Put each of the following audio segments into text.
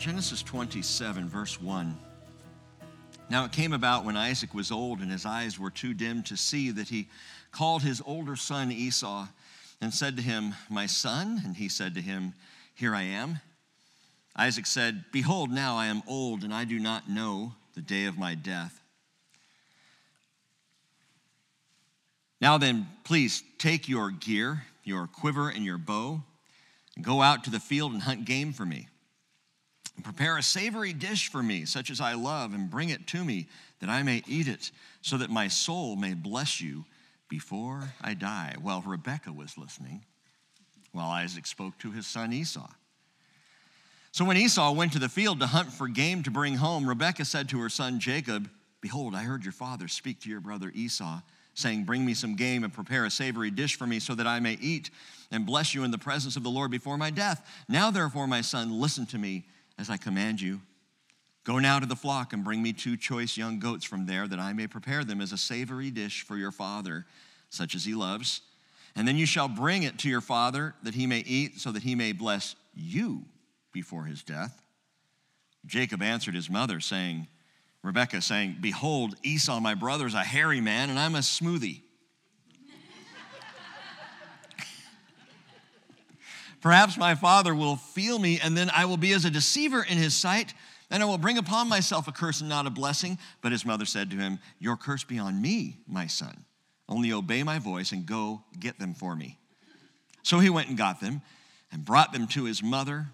Genesis 27, verse 1. Now it came about when Isaac was old and his eyes were too dim to see that he called his older son Esau and said to him, My son? And he said to him, Here I am. Isaac said, Behold, now I am old and I do not know the day of my death. Now then, please take your gear, your quiver, and your bow, and go out to the field and hunt game for me. Prepare a savory dish for me, such as I love, and bring it to me, that I may eat it, so that my soul may bless you before I die. While Rebekah was listening while Isaac spoke to his son Esau. So when Esau went to the field to hunt for game to bring home, Rebekah said to her son Jacob, Behold, I heard your father speak to your brother Esau, saying, Bring me some game and prepare a savory dish for me, so that I may eat and bless you in the presence of the Lord before my death. Now, therefore, my son, listen to me as I command you. Go now to the flock and bring me two choice young goats from there, that I may prepare them as a savory dish for your father, such as he loves. And then you shall bring it to your father, that he may eat, so that he may bless you before his death. Jacob answered his mother, saying, Rebekah, saying, Behold, Esau, my brother, is a hairy man, and I'm a smoothie. Perhaps my father will feel me, and then I will be as a deceiver in his sight, and I will bring upon myself a curse and not a blessing. But his mother said to him, Your curse be on me, my son. Only obey my voice and go get them for me. So he went and got them and brought them to his mother.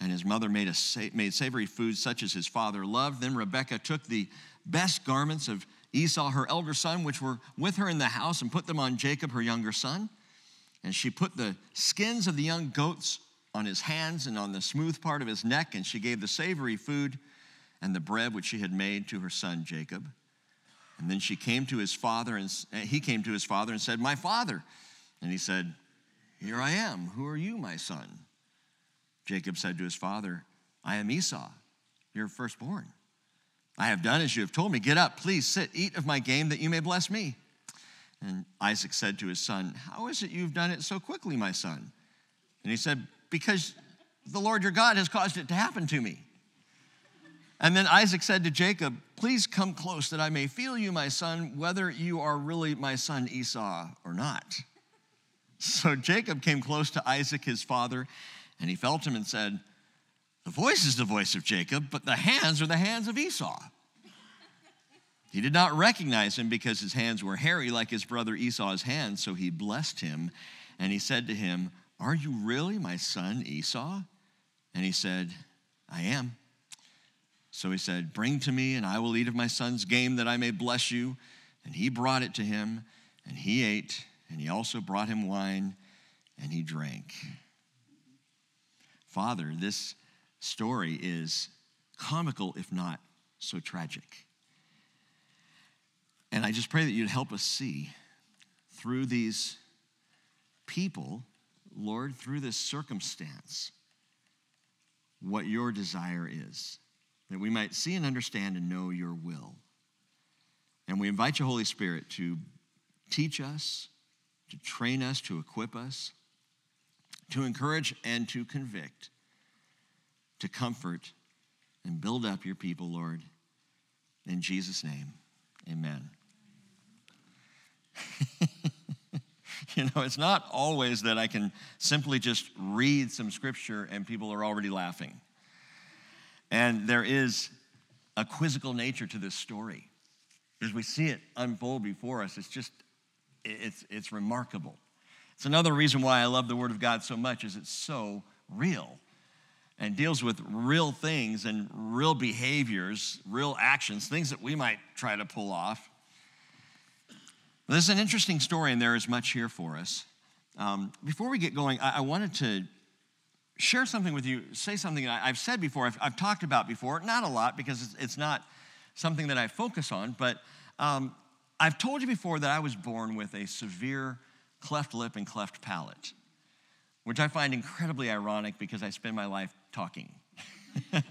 And his mother made, a, made savory food such as his father loved. Then Rebekah took the best garments of Esau, her elder son, which were with her in the house, and put them on Jacob, her younger son. And she put the skins of the young goats on his hands and on the smooth part of his neck, and she gave the savory food and the bread which she had made to her son Jacob. And then she came to his father, and eh, he came to his father and said, My father. And he said, Here I am. Who are you, my son? Jacob said to his father, I am Esau, your firstborn. I have done as you have told me. Get up, please sit, eat of my game, that you may bless me. And Isaac said to his son, How is it you've done it so quickly, my son? And he said, Because the Lord your God has caused it to happen to me. And then Isaac said to Jacob, Please come close that I may feel you, my son, whether you are really my son Esau or not. So Jacob came close to Isaac, his father, and he felt him and said, The voice is the voice of Jacob, but the hands are the hands of Esau. He did not recognize him because his hands were hairy like his brother Esau's hands, so he blessed him. And he said to him, Are you really my son Esau? And he said, I am. So he said, Bring to me, and I will eat of my son's game that I may bless you. And he brought it to him, and he ate, and he also brought him wine, and he drank. Father, this story is comical, if not so tragic. And I just pray that you'd help us see through these people, Lord, through this circumstance, what your desire is, that we might see and understand and know your will. And we invite you, Holy Spirit, to teach us, to train us, to equip us, to encourage and to convict, to comfort and build up your people, Lord. In Jesus' name, amen. you know, it's not always that I can simply just read some scripture and people are already laughing. And there is a quizzical nature to this story. As we see it unfold before us, it's just, it's, it's remarkable. It's another reason why I love the Word of God so much is it's so real and deals with real things and real behaviors, real actions, things that we might try to pull off is an interesting story, and there is much here for us. Um, before we get going, I, I, wanted to share something with you, say something I, have said before, I've, I've, talked about before, not a lot because it's, it's not something that I focus on, but um, I've told you before that I was born with a severe cleft lip and cleft palate, which I find incredibly ironic because I spend my life talking.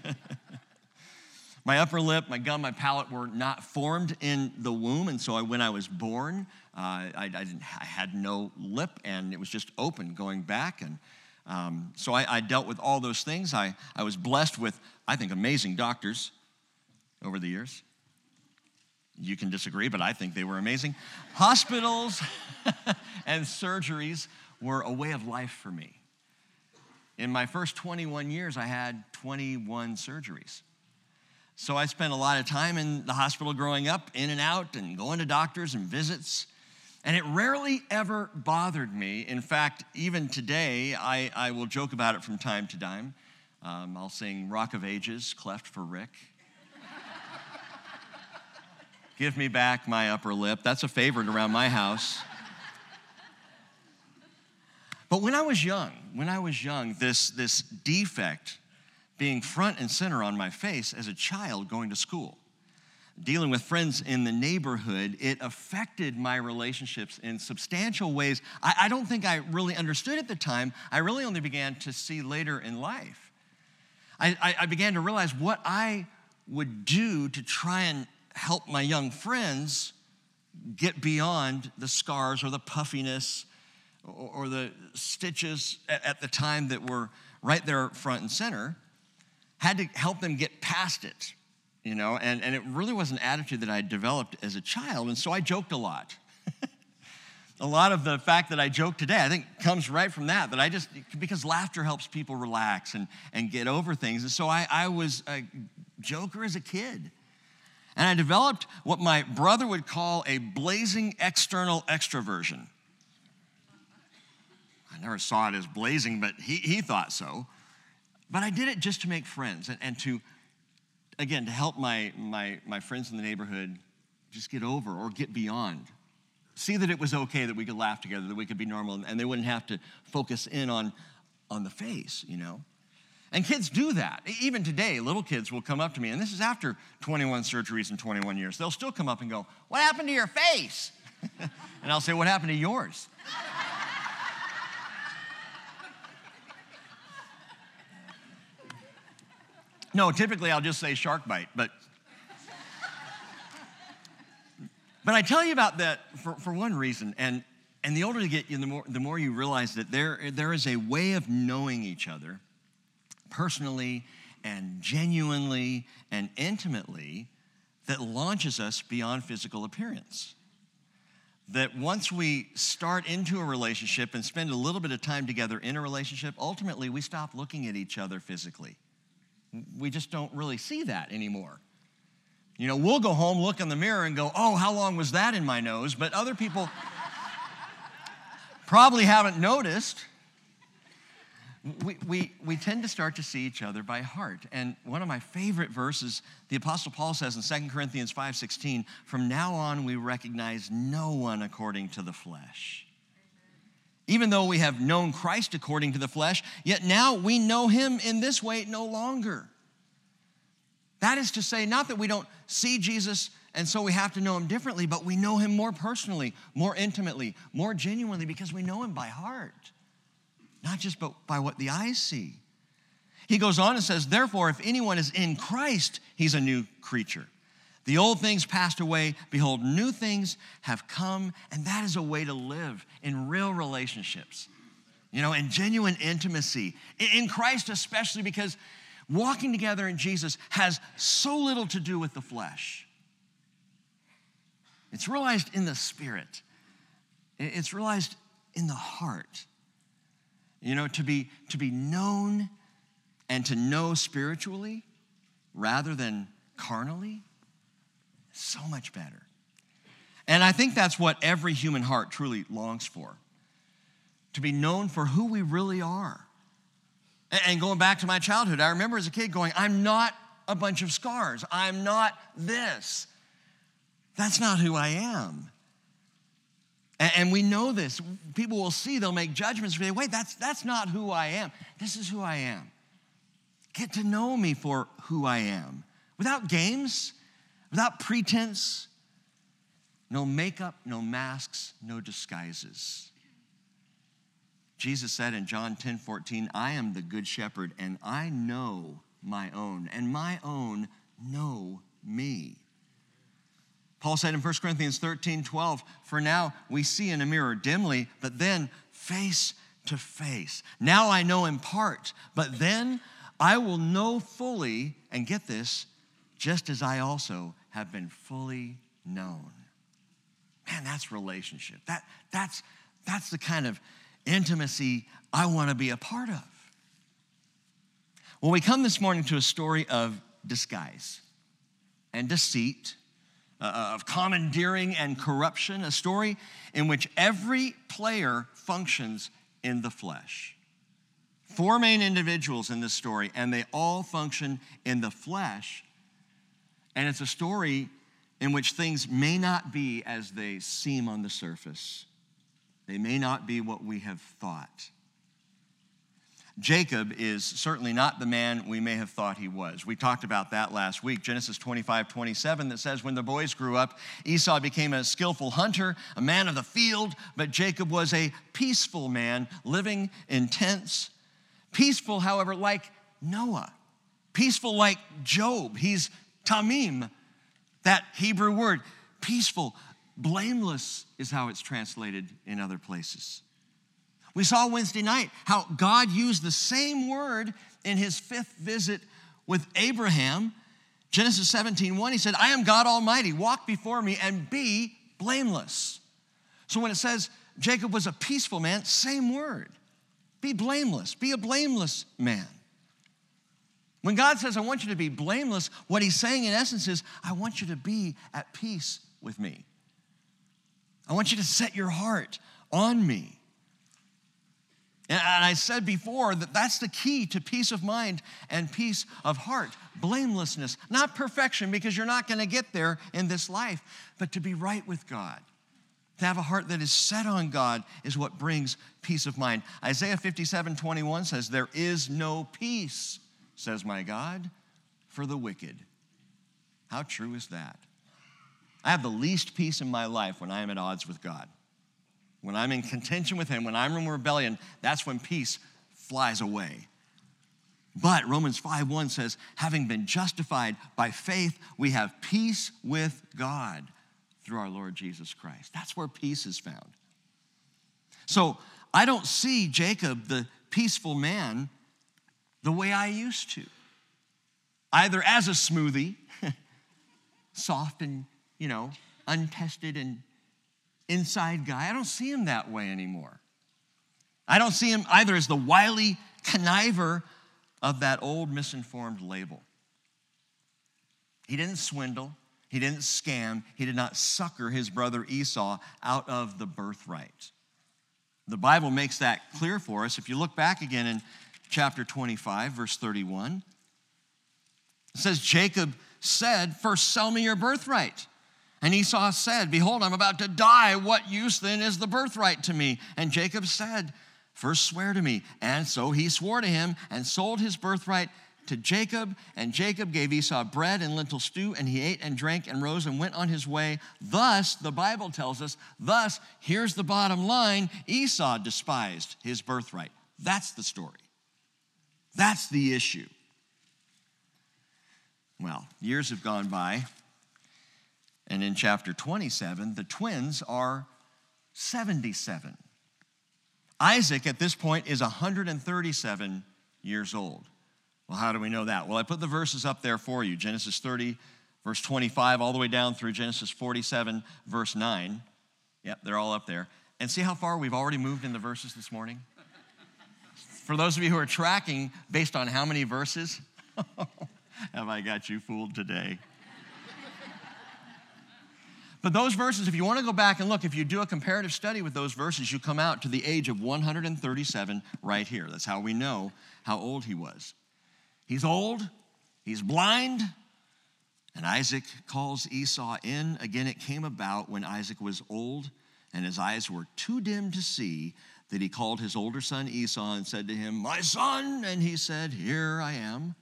My upper lip, my gum, my palate were not formed in the womb, and so I, when I was born, uh, I, I, I, had no lip, and it was just open going back. And Um, so I, dealt with all those things. I, I was blessed with, I think, amazing doctors over the years. You can disagree, but I think they were amazing. Hospitals and surgeries were a way of life for me. In my first 21 years, I had 21 surgeries. So I spent a lot of time in the hospital growing up, in and out, and going to doctors and visits. And it rarely ever bothered me. In fact, even today, I, I will joke about it from time to time. Um, I'll sing Rock of Ages, cleft for Rick. Give me back my upper lip. That's a favorite around my house. But when I was young, when I was young, this, this defect being front and center on my face as a child going to school. Dealing with friends in the neighborhood, it affected my relationships in substantial ways I, I don't think I really understood at the time. I really only began to see later in life. I, I, I began to realize what I would do to try and help my young friends get beyond the scars or the puffiness or, the stitches at the time that were right there front and center had to help them get past it, you know, and, and it really was an attitude that I developed as a child, and so I joked a lot. a lot of the fact that I joke today, I think, comes right from that, that I just, because laughter helps people relax and, and get over things. And so I, I was a joker as a kid. And I developed what my brother would call a blazing external extroversion. I never saw it as blazing, but he, he thought so. But I did it just to make friends and, and to, again, to help my, my, my friends in the neighborhood just get over or get beyond. See that it was okay that we could laugh together, that we could be normal, and they wouldn't have to focus in on, on the face, you know? And kids do that. Even today, little kids will come up to me, and this is after 21 surgeries in 21 years. They'll still come up and go, What happened to your face? and I'll say, What happened to yours? No, typically I'll just say shark bite, but but I tell you about that for, for one reason, and and the older you get, the more the more you realize that there there is a way of knowing each other personally and genuinely and intimately that launches us beyond physical appearance. That once we start into a relationship and spend a little bit of time together in a relationship, ultimately we stop looking at each other physically we just don't really see that anymore. You know, we'll go home, look in the mirror, and go, oh, how long was that in my nose? But other people probably haven't noticed. We, we, we tend to start to see each other by heart. And one of my favorite verses, the Apostle Paul says in 2 Corinthians 5:16, from now on we recognize no one according to the flesh. Even though we have known Christ according to the flesh, yet now we know him in this way no longer. That is to say, not that we don't see Jesus and so we have to know him differently, but we know him more personally, more intimately, more genuinely because we know him by heart, not just by what the eyes see. He goes on and says, Therefore, if anyone is in Christ, he's a new creature. The old things passed away. Behold, new things have come. And that is a way to live in real relationships, you know, in genuine intimacy, in Christ, especially because walking together in Jesus has so little to do with the flesh. It's realized in the spirit, it's realized in the heart. You know, to be, to be known and to know spiritually rather than carnally so much better. And I think that's what every human heart truly longs for to be known for who we really are. And going back to my childhood, I remember as a kid going, I'm not a bunch of scars. I'm not this. That's not who I am. And we know this. People will see, they'll make judgments. Say, wait, that's, that's not who I am. This is who I am. Get to know me for who I am without games, without pretense, no makeup, no masks, no disguises. Jesus said in John 10 14, I am the good shepherd, and I know my own, and my own know me. Paul said in 1 Corinthians 13 12, For now we see in a mirror dimly, but then face to face. Now I know in part, but then I will know fully, and get this, just as I also have been fully known. Man, that's relationship. That, that's, that's the kind of intimacy I want to be a part of. Well, we come this morning to a story of disguise and deceit, uh, of commandeering and corruption, a story in which every player functions in the flesh. Four main individuals in this story, and they all function in the flesh. And it's a story in which things may not be as they seem on the surface. They may not be what we have thought. Jacob is certainly not the man we may have thought he was. We talked about that last week. Genesis 25, 27, that says, When the boys grew up, Esau became a skillful hunter, a man of the field, but Jacob was a peaceful man, living in tents. Peaceful, however, like Noah. Peaceful like Job. He's tamim, that Hebrew word. Peaceful, blameless is how it's translated in other places. We saw Wednesday night how God used the same word in his fifth visit with Abraham. Genesis 17, 1, he said, I am God Almighty, walk before me and be blameless. So when it says Jacob was a peaceful man, same word. Be blameless, be a blameless man. When God says, I want you to be blameless, what he's saying in essence is, I want you to be at peace with me. I want you to set your heart on me. And I said before that that's the key to peace of mind and peace of heart. Blamelessness, not perfection, because you're not going to get there in this life, but to be right with God. To have a heart that is set on God is what brings peace of mind. Isaiah 57 21 says, There is no peace, says my God, for the wicked. How true is that? I have the least peace in my life when I am at odds with God. When I'm in contention with Him, when I'm in rebellion, that's when peace flies away. But Romans 5 1 says, having been justified by faith, we have peace with God through our Lord Jesus Christ. That's where peace is found. So I don't see Jacob, the peaceful man, the way I used to. Either as a smoothie, soft and, you know, untested and inside guy. I don't see him that way anymore. I don't see him either as the wily conniver of that old misinformed label. He didn't swindle, he didn't scam, he did not sucker his brother Esau out of the birthright. The Bible makes that clear for us. If you look back again in chapter 25, verse 31, it says, Jacob said, First, sell me your birthright. And Esau said, Behold, I'm about to die. What use then is the birthright to me? And Jacob said, First swear to me. And so he swore to him and sold his birthright to Jacob. And Jacob gave Esau bread and lentil stew, and he ate and drank and rose and went on his way. Thus, the Bible tells us, thus, here's the bottom line Esau despised his birthright. That's the story. That's the issue. Well, years have gone by. And in chapter 27, the twins are 77. Isaac at this point is 137 years old. Well, how do we know that? Well, I put the verses up there for you Genesis 30, verse 25, all the way down through Genesis 47, verse 9. Yep, they're all up there. And see how far we've already moved in the verses this morning? For those of you who are tracking based on how many verses, have I got you fooled today? But those verses, if you want to go back and look, if you do a comparative study with those verses, you come out to the age of 137 right here. That's how we know how old he was. He's old, he's blind, and Isaac calls Esau in. Again, it came about when Isaac was old and his eyes were too dim to see that he called his older son Esau and said to him, My son. And he said, Here I am.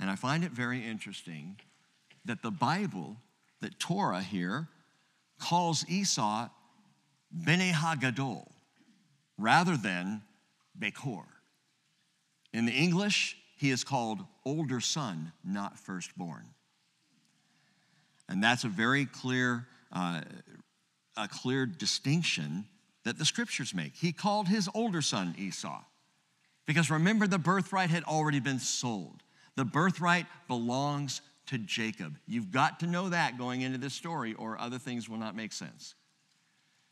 And I find it very interesting that the Bible that Torah here calls Esau Bene Hagadol rather than Bekor. In the English, he is called older son, not firstborn. And that's a very clear, uh, a clear distinction that the scriptures make. He called his older son Esau. Because remember, the birthright had already been sold. The birthright belongs to Jacob. You've got to know that going into this story, or other things will not make sense.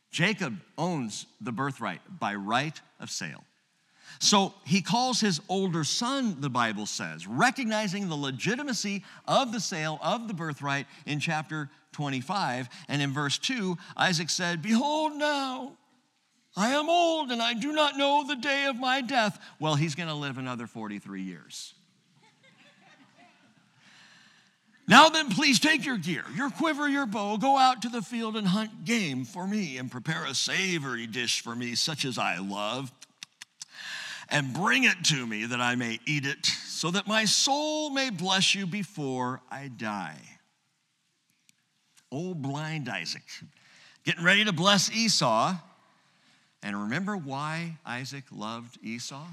Jacob owns the birthright by right of sale. So he calls his older son, the Bible says, recognizing the legitimacy of the sale of the birthright in chapter 25. And in verse 2, Isaac said, Behold now, I am old and I do not know the day of my death. Well, he's going to live another 43 years. Now then, please take your gear, your quiver, your bow, go out to the field and hunt game for me, and prepare a savory dish for me, such as I love, and bring it to me that I may eat it, so that my soul may bless you before I die. Old blind Isaac, getting ready to bless Esau. And remember why Isaac loved Esau?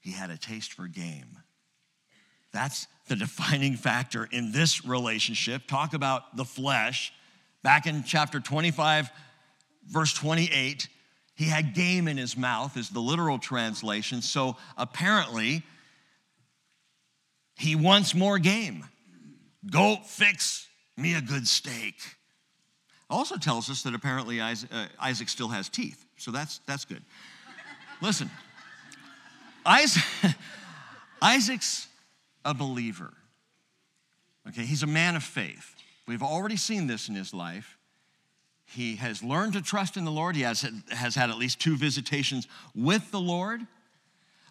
He had a taste for game. That's the defining factor in this relationship. Talk about the flesh. Back in chapter 25, verse 28, he had game in his mouth, is the literal translation. So apparently, he wants more game. Go fix me a good steak. Also tells us that apparently Isaac, uh, Isaac still has teeth. So that's, that's good. Listen, Isaac, Isaac's a believer. Okay, he's a man of faith. We've already seen this in his life. He has learned to trust in the Lord. He has, has had at least two visitations with the Lord.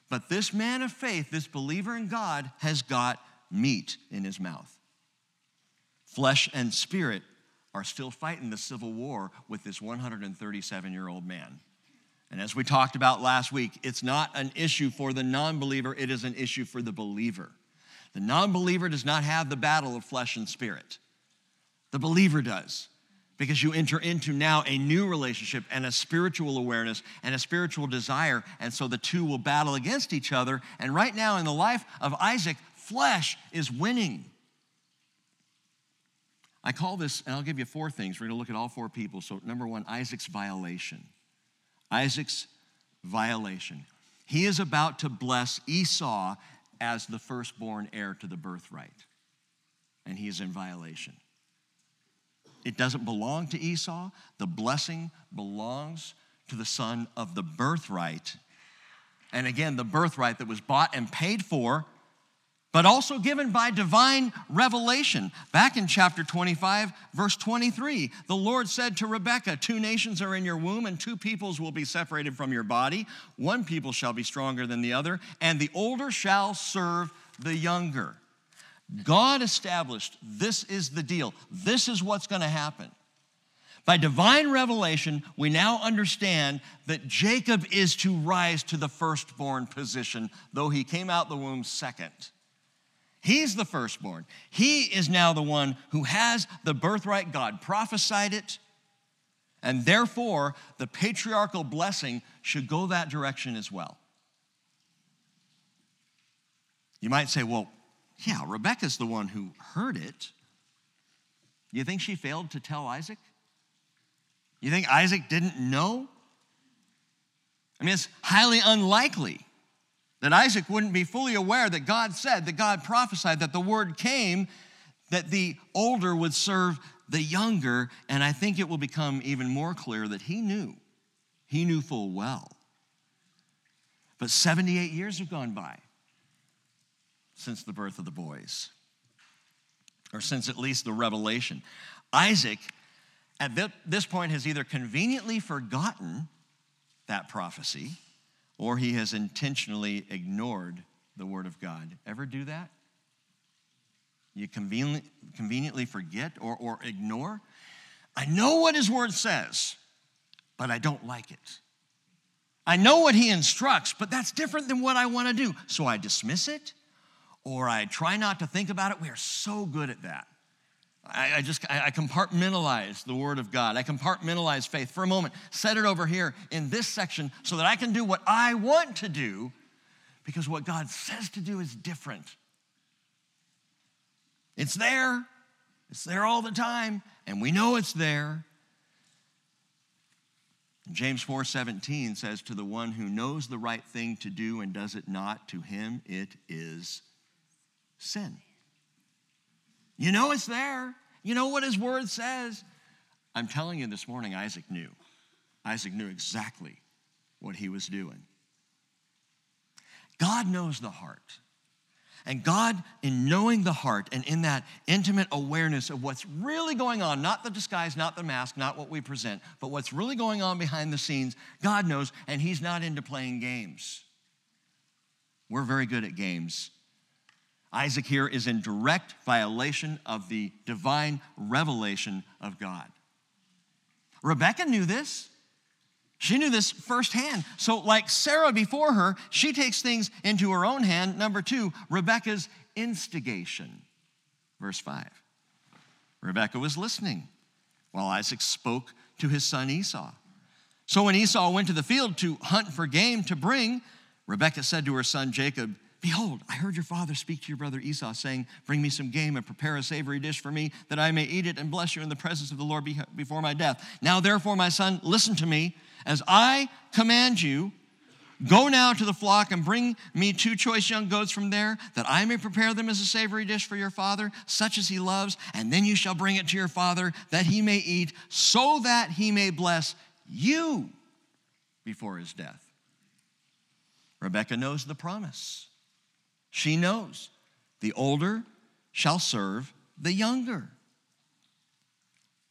But this man of faith, this believer in God, has got meat in his mouth. Flesh and spirit are still fighting the civil war with this 137 year old man. And as we talked about last week, it's not an issue for the non believer, it is an issue for the believer. The non believer does not have the battle of flesh and spirit, the believer does. Because you enter into now a new relationship and a spiritual awareness and a spiritual desire. And so the two will battle against each other. And right now in the life of Isaac, flesh is winning. I call this, and I'll give you four things. We're going to look at all four people. So, number one, Isaac's violation. Isaac's violation. He is about to bless Esau as the firstborn heir to the birthright, and he is in violation. It doesn't belong to Esau, the blessing belongs to the son of the birthright. And again, the birthright that was bought and paid for but also given by divine revelation. Back in chapter 25, verse 23, the Lord said to Rebekah, Two nations are in your womb, and two peoples will be separated from your body. One people shall be stronger than the other, and the older shall serve the younger. God established this is the deal, this is what's going to happen. By divine revelation, we now understand that Jacob is to rise to the firstborn position, though he came out the womb second. He's the firstborn. He is now the one who has the birthright. God prophesied it. And therefore, the patriarchal blessing should go that direction as well. You might say, well, yeah, Rebecca's the one who heard it. You think she failed to tell Isaac? You think Isaac didn't know? I mean, it's highly unlikely that Isaac wouldn't be fully aware that God said, that God prophesied, that the word came, that the older would serve the younger. And I think it will become even more clear that he knew. He knew full well. But 78 years have gone by since the birth of the boys, or since at least the revelation. Isaac, at this point, has either conveniently forgotten that prophecy or he has intentionally ignored the Word of God. Ever do that? You conveniently, conveniently forget or, or ignore? I know what His Word says, but I don't like it. I know what He instructs, but that's different than what I want to do. So I dismiss it or I try not to think about it. We are so good at that. I, I just I compartmentalize the Word of God. I compartmentalize faith for a moment. Set it over here in this section so that I can do what I want to do, because what God says to do is different. It's there. It's there all the time, and we know it's there. James 4:17 says to the one who knows the right thing to do and does it not, to him it is sin. You know it's there. You know what his word says. I'm telling you this morning, Isaac knew. Isaac knew exactly what he was doing. God knows the heart. And God, in knowing the heart and in that intimate awareness of what's really going on, not the disguise, not the mask, not what we present, but what's really going on behind the scenes, God knows, and He's not into playing games. We're very good at games. Isaac here is in direct violation of the divine revelation of God. Rebecca knew this. She knew this firsthand. So, like Sarah before her, she takes things into her own hand. Number two, Rebecca's instigation. Verse five Rebecca was listening while Isaac spoke to his son Esau. So, when Esau went to the field to hunt for game to bring, Rebecca said to her son Jacob, Behold, I heard your father speak to your brother Esau, saying, Bring me some game and prepare a savory dish for me, that I may eat it and bless you in the presence of the Lord before my death. Now, therefore, my son, listen to me. As I command you, go now to the flock and bring me two choice young goats from there, that I may prepare them as a savory dish for your father, such as he loves, and then you shall bring it to your father, that he may eat, so that he may bless you before his death. Rebecca knows the promise. She knows the older shall serve the younger.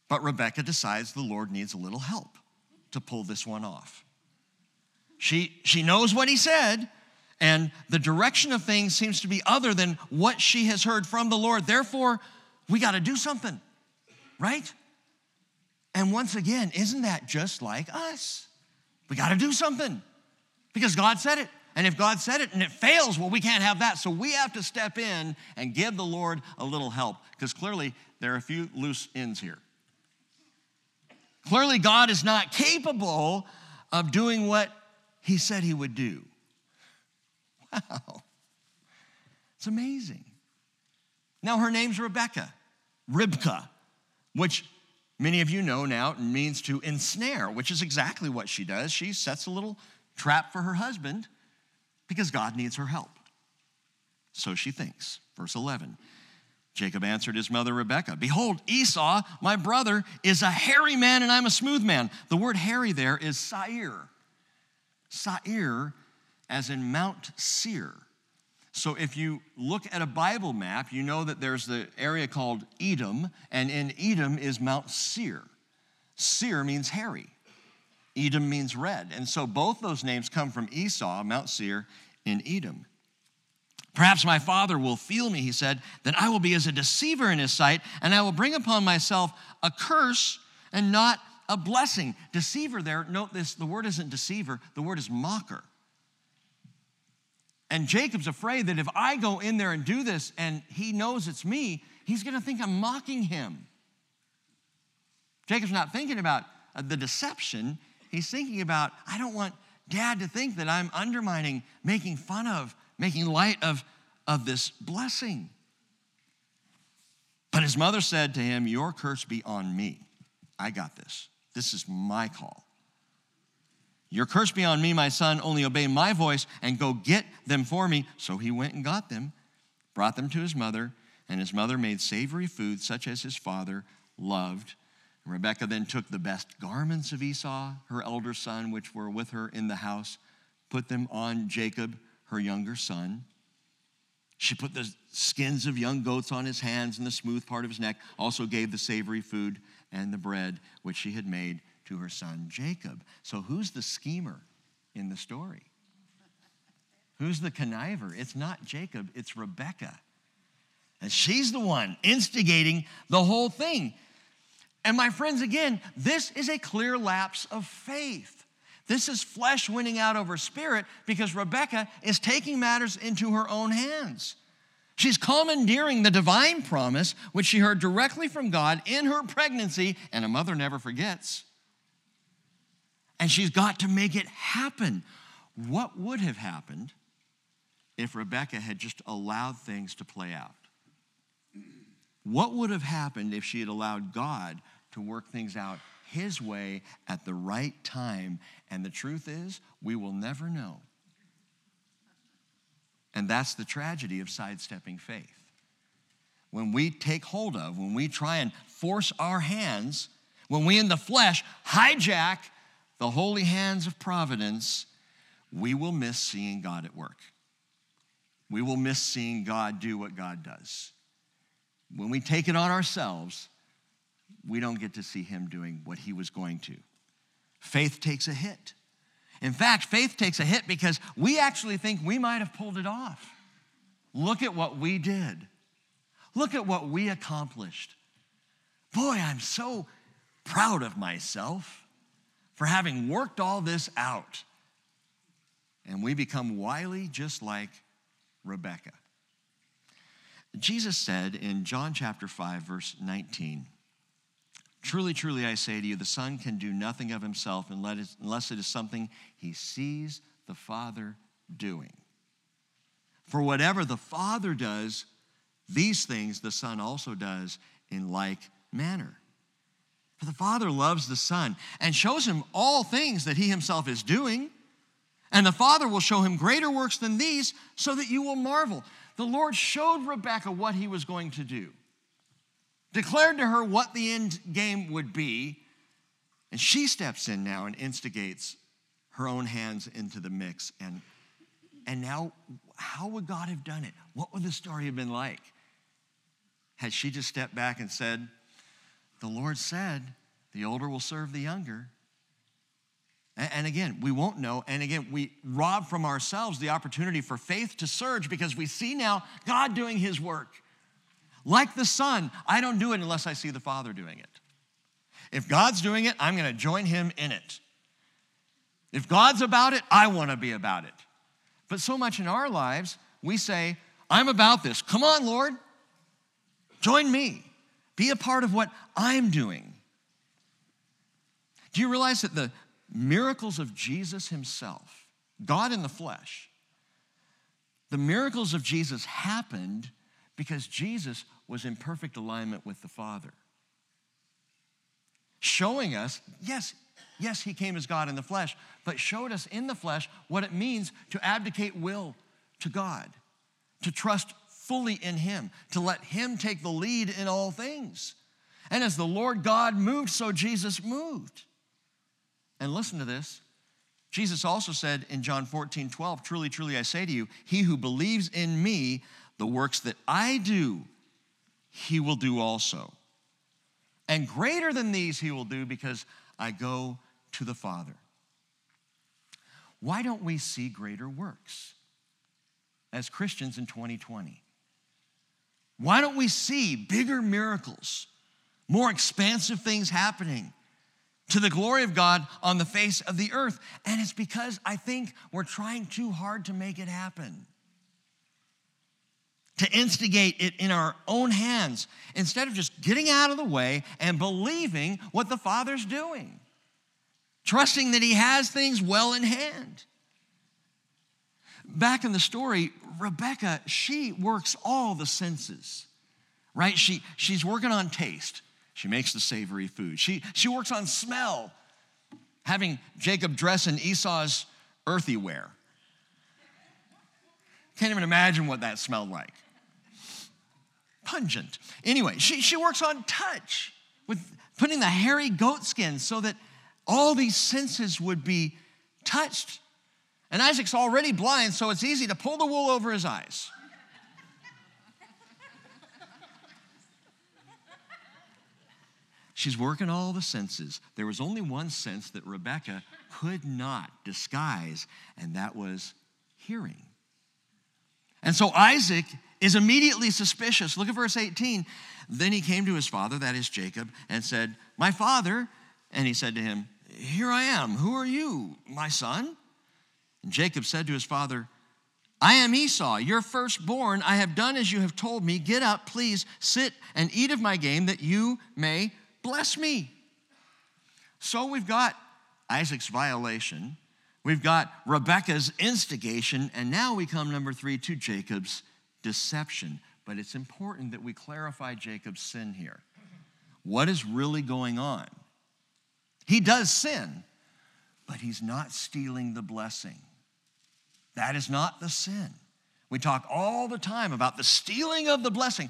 But Rebecca decides the Lord needs a little help to pull this one off. She, she knows what he said, and the direction of things seems to be other than what she has heard from the Lord. Therefore, we got to do something, right? And once again, isn't that just like us? We got to do something because God said it. And if God said it and it fails, well, we can't have that. So we have to step in and give the Lord a little help because clearly there are a few loose ends here. Clearly, God is not capable of doing what He said He would do. Wow. It's amazing. Now, her name's Rebecca, Ribka, which many of you know now means to ensnare, which is exactly what she does. She sets a little trap for her husband because God needs her help. So she thinks. Verse 11 Jacob answered his mother Rebekah, Behold, Esau, my brother, is a hairy man and I'm a smooth man. The word hairy there is Seir. Seir, as in Mount Seir. So if you look at a Bible map, you know that there's the area called Edom, and in Edom is Mount Seir. Seir means hairy. Edom means red. And so both those names come from Esau, Mount Seir, in Edom. Perhaps my father will feel me, he said, then I will be as a deceiver in his sight, and I will bring upon myself a curse and not a blessing. Deceiver there, note this, the word isn't deceiver, the word is mocker. And Jacob's afraid that if I go in there and do this and he knows it's me, he's gonna think I'm mocking him. Jacob's not thinking about the deception, He's thinking about, I don't want dad to think that I'm undermining, making fun of, making light of, of this blessing. But his mother said to him, Your curse be on me. I got this. This is my call. Your curse be on me, my son. Only obey my voice and go get them for me. So he went and got them, brought them to his mother, and his mother made savory food such as his father loved. Rebekah then took the best garments of Esau, her elder son, which were with her in the house, put them on Jacob, her younger son. She put the skins of young goats on his hands and the smooth part of his neck, also gave the savory food and the bread which she had made to her son Jacob. So, who's the schemer in the story? Who's the conniver? It's not Jacob, it's Rebekah. And she's the one instigating the whole thing. And my friends, again, this is a clear lapse of faith. This is flesh winning out over spirit because Rebecca is taking matters into her own hands. She's commandeering the divine promise, which she heard directly from God in her pregnancy, and a mother never forgets. And she's got to make it happen. What would have happened if Rebecca had just allowed things to play out? What would have happened if she had allowed God to work things out His way at the right time. And the truth is, we will never know. And that's the tragedy of sidestepping faith. When we take hold of, when we try and force our hands, when we in the flesh hijack the holy hands of providence, we will miss seeing God at work. We will miss seeing God do what God does. When we take it on ourselves, we don't get to see Him doing what He was going to. Faith takes a hit. In fact, faith takes a hit because we actually think we might have pulled it off. Look at what we did. Look at what we accomplished. Boy, I'm so proud of myself for having worked all this out. And we become wily just like Rebecca. Jesus said in John chapter 5, verse 19, Truly, truly, I say to you, the Son can do nothing of himself unless it is something he sees the Father doing. For whatever the Father does, these things the Son also does in like manner. For the Father loves the Son and shows him all things that he himself is doing. And the Father will show him greater works than these so that you will marvel. The Lord showed Rebekah what he was going to do, declared to her what the end game would be, and she steps in now and instigates her own hands into the mix. And, and now, how would God have done it? What would the story have been like? Had she just stepped back and said, The Lord said, the older will serve the younger. And again, we won't know. And again, we rob from ourselves the opportunity for faith to surge because we see now God doing his work. Like the Son, I don't do it unless I see the Father doing it. If God's doing it, I'm going to join him in it. If God's about it, I want to be about it. But so much in our lives, we say, I'm about this. Come on, Lord. Join me. Be a part of what I'm doing. Do you realize that the miracles of Jesus himself, God in the flesh, the miracles of Jesus happened because Jesus was in perfect alignment with the Father. Showing us, yes, yes, he came as God in the flesh, but showed us in the flesh what it means to abdicate will to God, to trust fully in him, to let him take the lead in all things. And as the Lord God moved, so Jesus moved. And listen to this. Jesus also said in John 14, 12, Truly, truly, I say to you, he who believes in me, the works that I do, he will do also. And greater than these he will do because I go to the Father. Why don't we see greater works as Christians in 2020? Why don't we see bigger miracles, more expansive things happening? to the glory of God on the face of the earth. And it's because I think we're trying too hard to make it happen. To instigate it in our own hands instead of just getting out of the way and believing what the Father's doing, trusting that He has things well in hand. Back in the story, Rebecca, she works all the senses, right? She, she's working on taste. She makes the savory food. She, she works on smell, having Jacob dress in Esau's earthy wear. Can't even imagine what that smelled like. Pungent. Anyway, she, she works on touch with putting the hairy goat skin so that all these senses would be touched. And Isaac's already blind, so it's easy to pull the wool over his eyes. She's working all the senses. There was only one sense that Rebecca could not disguise, and that was hearing. And so Isaac is immediately suspicious. Look at verse 18. Then he came to his father, that is Jacob, and said, My father. And he said to him, Here I am. Who are you, my son? And Jacob said to his father, I am Esau, your firstborn. I have done as you have told me. Get up, please, sit and eat of my game that you may bless me. So we've got Isaac's violation, we've got Rebecca's instigation, and now we come, number three, to Jacob's deception. But it's important that we clarify Jacob's sin here. What is really going on? He does sin, but he's not stealing the blessing. That is not the sin. We talk all the time about the stealing of the blessing.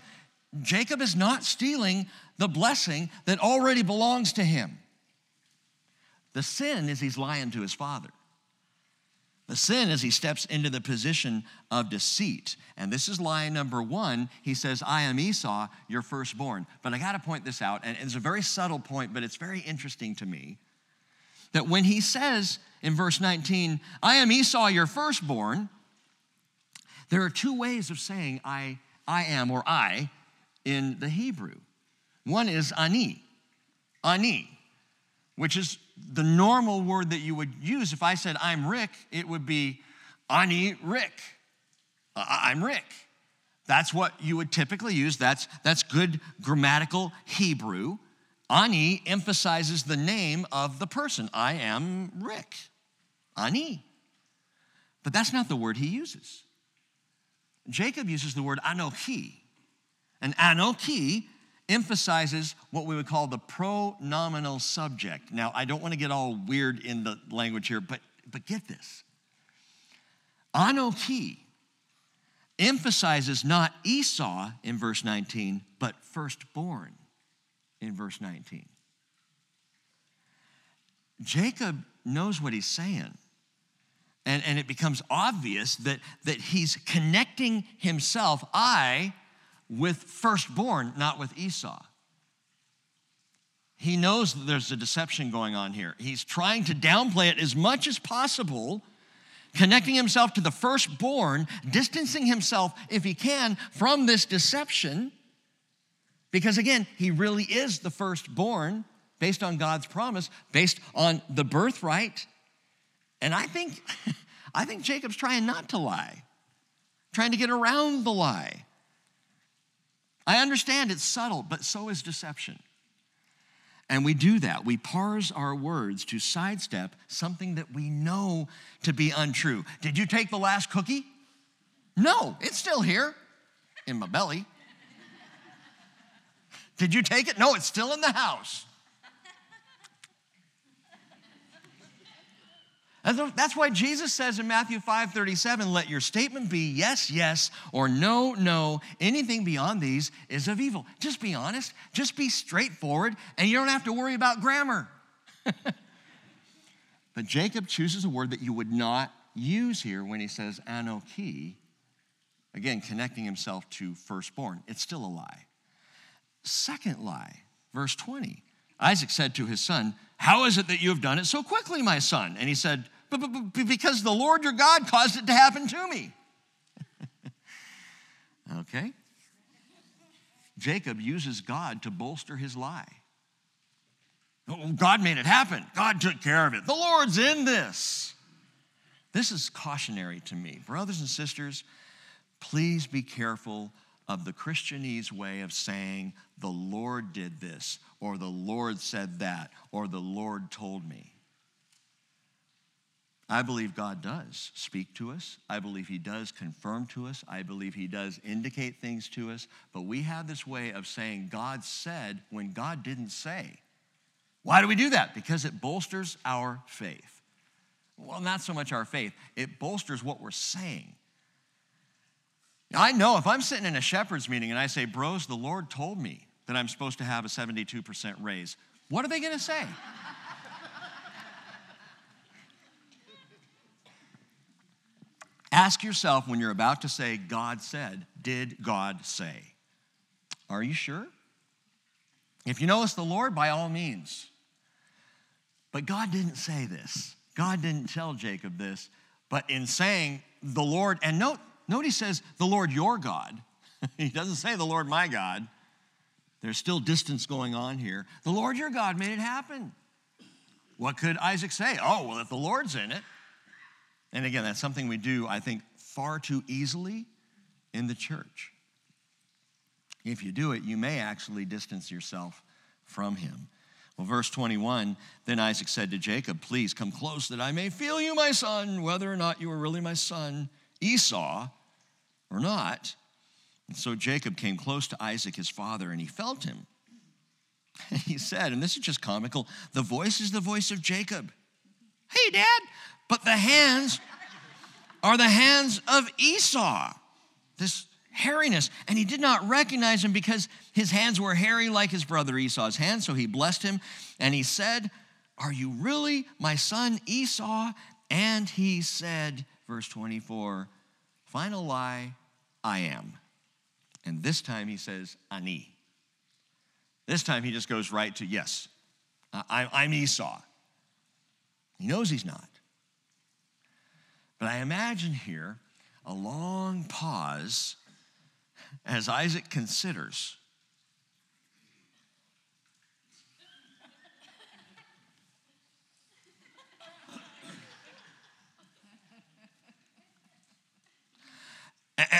Jacob is not stealing the blessing that already belongs to him. The sin is he's lying to his father. The sin is he steps into the position of deceit. And this is lie number one. He says, I am Esau, your firstborn. But I got to point this out, and it's a very subtle point, but it's very interesting to me that when he says in verse 19, I am Esau, your firstborn, there are two ways of saying I, I am or I in the Hebrew. One is ani, ani, which is the normal word that you would use. If I said I'm Rick, it would be ani Rick. I'm Rick. That's what you would typically use. That's, that's good grammatical Hebrew. Ani emphasizes the name of the person. I am Rick. Ani. But that's not the word he uses. Jacob uses the word anoki. And anoki emphasizes what we would call the pronominal subject. Now, I don't want to get all weird in the language here, but, but get this. Anoki emphasizes not Esau in verse 19, but firstborn in verse 19. Jacob knows what he's saying. And, and it becomes obvious that, that he's connecting himself, I, with firstborn, not with Esau. He knows that there's a deception going on here. He's trying to downplay it as much as possible, connecting himself to the firstborn, distancing himself, if he can, from this deception. Because again, he really is the firstborn based on God's promise, based on the birthright. And I think, I think Jacob's trying not to lie, trying to get around the lie. I understand it's subtle, but so is deception. And we do that. We parse our words to sidestep something that we know to be untrue. Did you take the last cookie? No, it's still here in my belly. Did you take it? No, it's still in the house. That's why Jesus says in Matthew 5 37, let your statement be yes, yes, or no, no. Anything beyond these is of evil. Just be honest, just be straightforward, and you don't have to worry about grammar. but Jacob chooses a word that you would not use here when he says anoki, again, connecting himself to firstborn. It's still a lie. Second lie, verse 20. Isaac said to his son, How is it that you have done it so quickly, my son? And he said, because the Lord your God caused it to happen to me. okay? Jacob uses God to bolster his lie. Oh, God made it happen. God took care of it. The Lord's in this. This is cautionary to me. Brothers and sisters, please be careful of the Christianese way of saying, the Lord did this, or the Lord said that, or the Lord told me. I believe God does speak to us. I believe He does confirm to us. I believe He does indicate things to us. But we have this way of saying God said when God didn't say. Why do we do that? Because it bolsters our faith. Well, not so much our faith, it bolsters what we're saying. I know if I'm sitting in a shepherd's meeting and I say, Bros, the Lord told me that I'm supposed to have a 72% raise, what are they going to say? Ask yourself when you're about to say, God said, did God say? Are you sure? If you know it's the Lord, by all means. But God didn't say this. God didn't tell Jacob this. But in saying the Lord, and note, note he says, the Lord your God. he doesn't say the Lord my God. There's still distance going on here. The Lord your God made it happen. What could Isaac say? Oh, well, if the Lord's in it, and again, that's something we do, I think, far too easily in the church. If you do it, you may actually distance yourself from him. Well, verse 21 Then Isaac said to Jacob, Please come close that I may feel you, my son, whether or not you are really my son Esau or not. And so Jacob came close to Isaac, his father, and he felt him. He said, and this is just comical the voice is the voice of Jacob. Hey, Dad, but the hands are the hands of Esau. This hairiness. And he did not recognize him because his hands were hairy like his brother Esau's hands. So he blessed him and he said, Are you really my son Esau? And he said, verse 24, final lie, I am. And this time he says, Ani. This time he just goes right to, yes, I'm Esau. He knows he's not. But I imagine here a long pause as Isaac considers.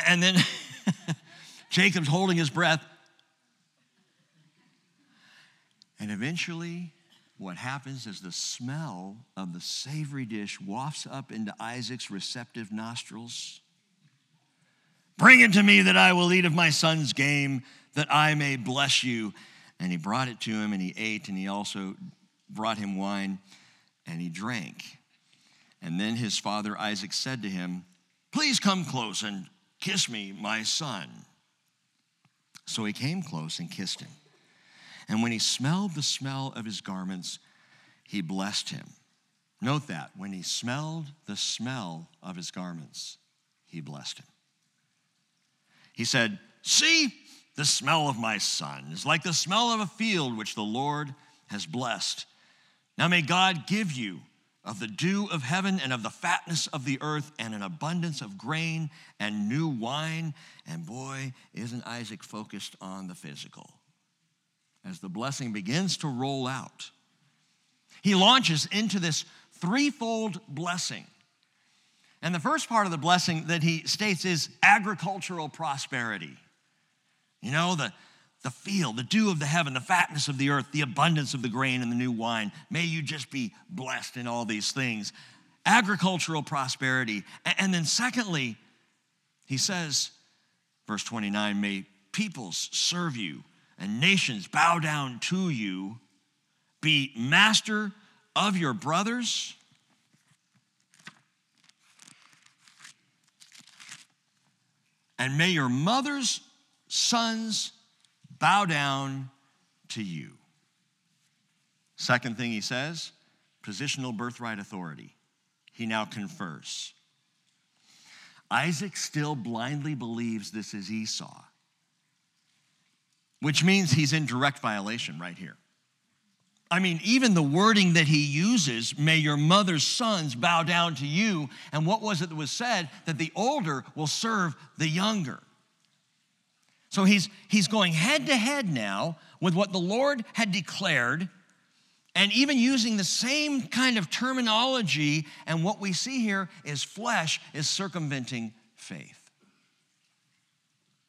and then Jacob's holding his breath. And eventually, what happens is the smell of the savory dish wafts up into Isaac's receptive nostrils. Bring it to me that I will eat of my son's game, that I may bless you. And he brought it to him, and he ate, and he also brought him wine, and he drank. And then his father Isaac said to him, Please come close and kiss me, my son. So he came close and kissed him. And when he smelled the smell of his garments, he blessed him. Note that when he smelled the smell of his garments, he blessed him. He said, See, the smell of my son is like the smell of a field which the Lord has blessed. Now may God give you of the dew of heaven and of the fatness of the earth and an abundance of grain and new wine. And boy, isn't Isaac focused on the physical. As the blessing begins to roll out, he launches into this threefold blessing and the first part of the blessing that he states is agricultural prosperity. You know, the, the field, the dew of the heaven, the fatness of the earth, the abundance of the grain and the new wine. May you just be blessed in all these things. Agricultural prosperity. And then, secondly, he says, verse 29, may peoples serve you and nations bow down to you. Be master of your brothers and may your mother's sons bow down to you. Second thing he says positional birthright authority. He now confers. Isaac still blindly believes this is Esau, which means he's in direct violation right here. I mean, even the wording that he uses, may your mother's sons bow down to you. And what was it that was said? That the older will serve the younger. So he's, he's going head to head now with what the Lord had declared, and even using the same kind of terminology. And what we see here is flesh is circumventing faith.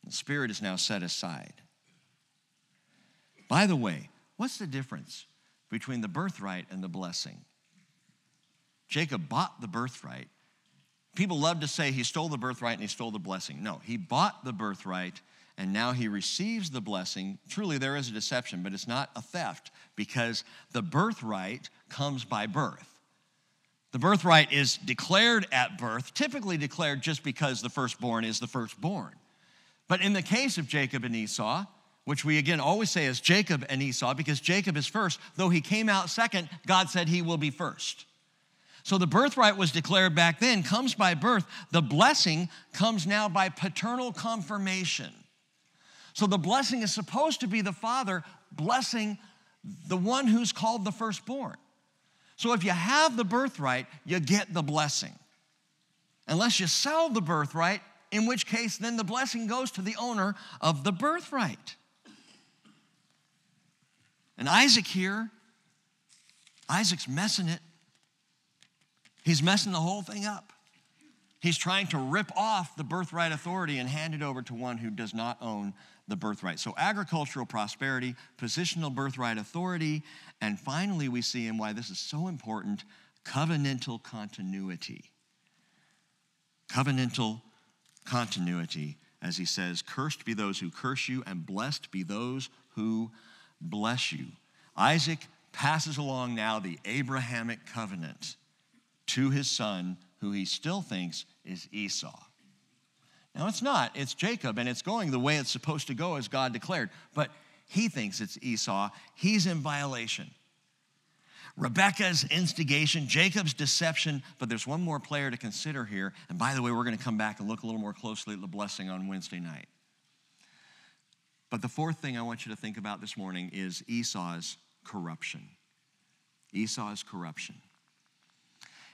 The spirit is now set aside. By the way, what's the difference between the birthright and the blessing. Jacob bought the birthright. People love to say he stole the birthright and he stole the blessing. No, he bought the birthright and now he receives the blessing. Truly, there is a deception, but it's not a theft because the birthright comes by birth. The birthright is declared at birth, typically declared just because the firstborn is the firstborn. But in the case of Jacob and Esau, which we again always say is Jacob and Esau, because Jacob is first. Though he came out second, God said he will be first. So the birthright was declared back then, comes by birth. The blessing comes now by paternal confirmation. So the blessing is supposed to be the father blessing the one who's called the firstborn. So if you have the birthright, you get the blessing. Unless you sell the birthright, in which case then the blessing goes to the owner of the birthright. And Isaac here, Isaac's messing it. He's messing the whole thing up. He's trying to rip off the birthright authority and hand it over to one who does not own the birthright. So, agricultural prosperity, positional birthright authority, and finally, we see in why this is so important covenantal continuity. Covenantal continuity, as he says, Cursed be those who curse you, and blessed be those who bless you. Isaac passes along now the Abrahamic covenant to his son, who he still thinks is Esau. Now, it's not, it's Jacob, and it's going the way it's supposed to go as God declared, but he thinks it's Esau. He's in violation. Rebecca's instigation, Jacob's deception, but there's one more player to consider here. And by the way, we're going to come back and look a little more closely at the blessing on Wednesday night. But the fourth thing I want you to think about this morning is Esau's corruption. Esau's corruption.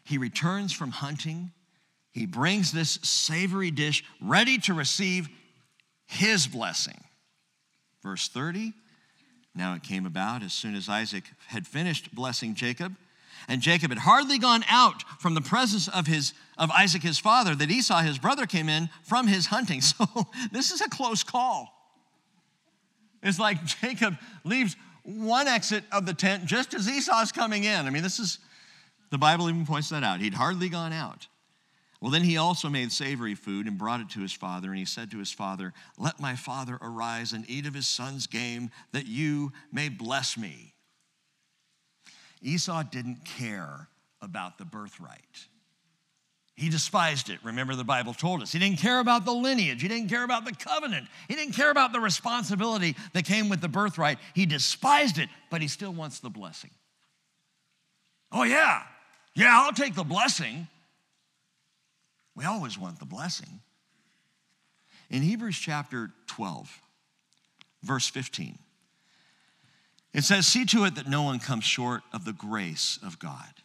He returns from hunting. He brings this savory dish ready to receive his blessing. Verse 30 now it came about as soon as Isaac had finished blessing Jacob, and Jacob had hardly gone out from the presence of, his, of Isaac his father, that Esau his brother came in from his hunting. So this is a close call. It's like Jacob leaves one exit of the tent just as Esau's coming in. I mean, this is, the Bible even points that out. He'd hardly gone out. Well, then he also made savory food and brought it to his father. And he said to his father, Let my father arise and eat of his son's game, that you may bless me. Esau didn't care about the birthright. He despised it. Remember, the Bible told us. He didn't care about the lineage. He didn't care about the covenant. He didn't care about the responsibility that came with the birthright. He despised it, but he still wants the blessing. Oh, yeah. Yeah, I'll take the blessing. We always want the blessing. In Hebrews chapter 12, verse 15, it says, See to it that no one comes short of the grace of God,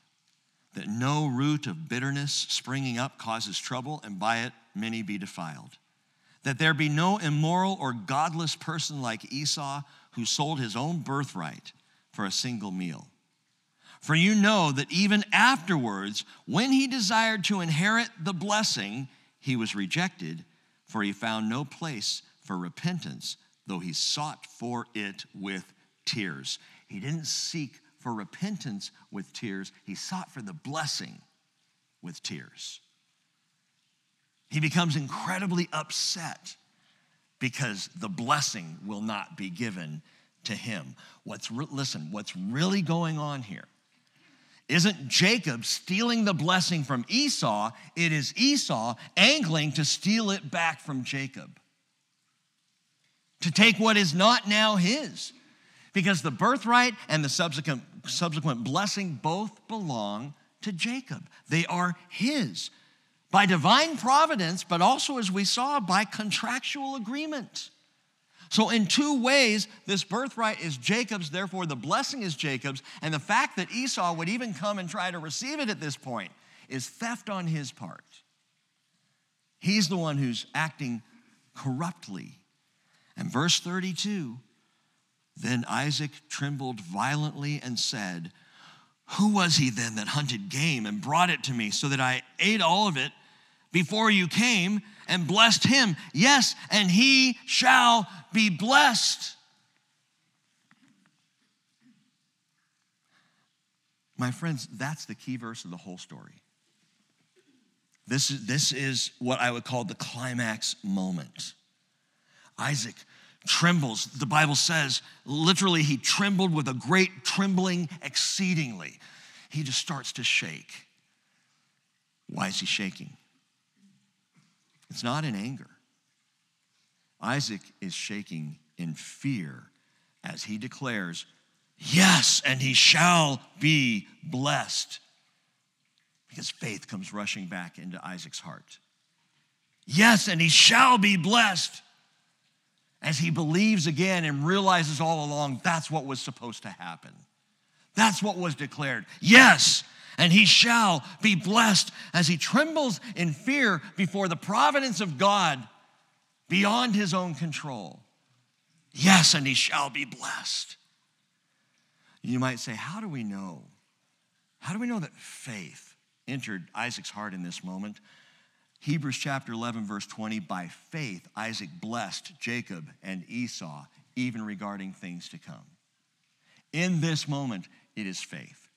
that no root of bitterness springing up causes trouble, and by it many be defiled. That there be no immoral or godless person like Esau who sold his own birthright for a single meal. For you know that even afterwards, when he desired to inherit the blessing, he was rejected, for he found no place for repentance, though he sought for it with tears. He didn't seek for repentance with tears, he sought for the blessing with tears. He becomes incredibly upset because the blessing will not be given to him. What's re- listen, what's really going on here isn't Jacob stealing the blessing from Esau, it is Esau angling to steal it back from Jacob. To take what is not now his. Because the birthright and the subsequent, subsequent blessing both belong to Jacob. They are his by divine providence, but also, as we saw, by contractual agreement. So, in two ways, this birthright is Jacob's, therefore, the blessing is Jacob's. And the fact that Esau would even come and try to receive it at this point is theft on his part. He's the one who's acting corruptly. And verse 32 then Isaac trembled violently and said, Who was he then that hunted game and brought it to me so that I ate all of it before you came and blessed him? Yes, and he shall be blessed. My friends, that's the key verse of the whole story. This is, this is what I would call the climax moment. Isaac trembles. The Bible says, literally, he trembled with a great trembling exceedingly. He just starts to shake. Why is he shaking? It's not in anger. Isaac is shaking in fear as he declares, Yes, and he shall be blessed. Because faith comes rushing back into Isaac's heart. Yes, and he shall be blessed. As he believes again and realizes all along that's what was supposed to happen. That's what was declared. Yes, and he shall be blessed as he trembles in fear before the providence of God beyond his own control. Yes, and he shall be blessed. You might say, How do we know? How do we know that faith entered Isaac's heart in this moment? Hebrews chapter 11, verse 20 by faith, Isaac blessed Jacob and Esau, even regarding things to come. In this moment, it is faith.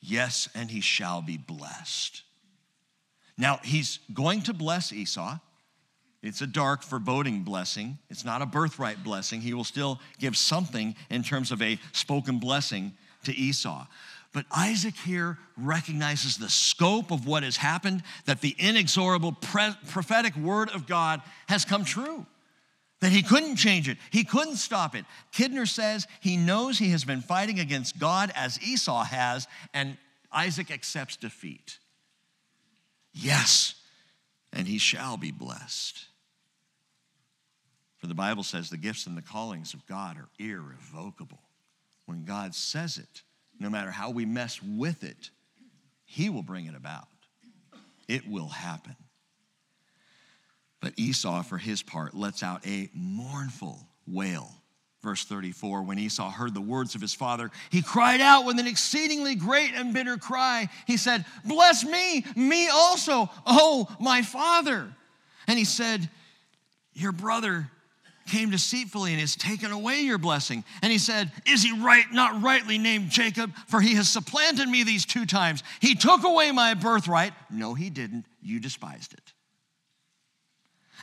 Yes, and he shall be blessed. Now, he's going to bless Esau It's a dark, foreboding blessing. It's not a birthright blessing. He will still give something in terms of a spoken blessing to Esau. But Isaac here recognizes the scope of what has happened, that the inexorable prophetic word of God has come true, that he couldn't change it, he couldn't stop it. Kidner says he knows he has been fighting against God as Esau has, and Isaac accepts defeat. Yes, and he shall be blessed. For the Bible says the gifts and the callings of God are irrevocable. When God says it, no matter how we mess with it, He will bring it about. It will happen. But Esau, for his part, lets out a mournful wail. Verse 34 When Esau heard the words of his father, he cried out with an exceedingly great and bitter cry. He said, Bless me, me also, oh, my father. And he said, Your brother came deceitfully and has taken away your blessing. And he said, Is he right, not rightly named Jacob? For he has supplanted me these two times. He took away my birthright. No, he didn't. You despised it.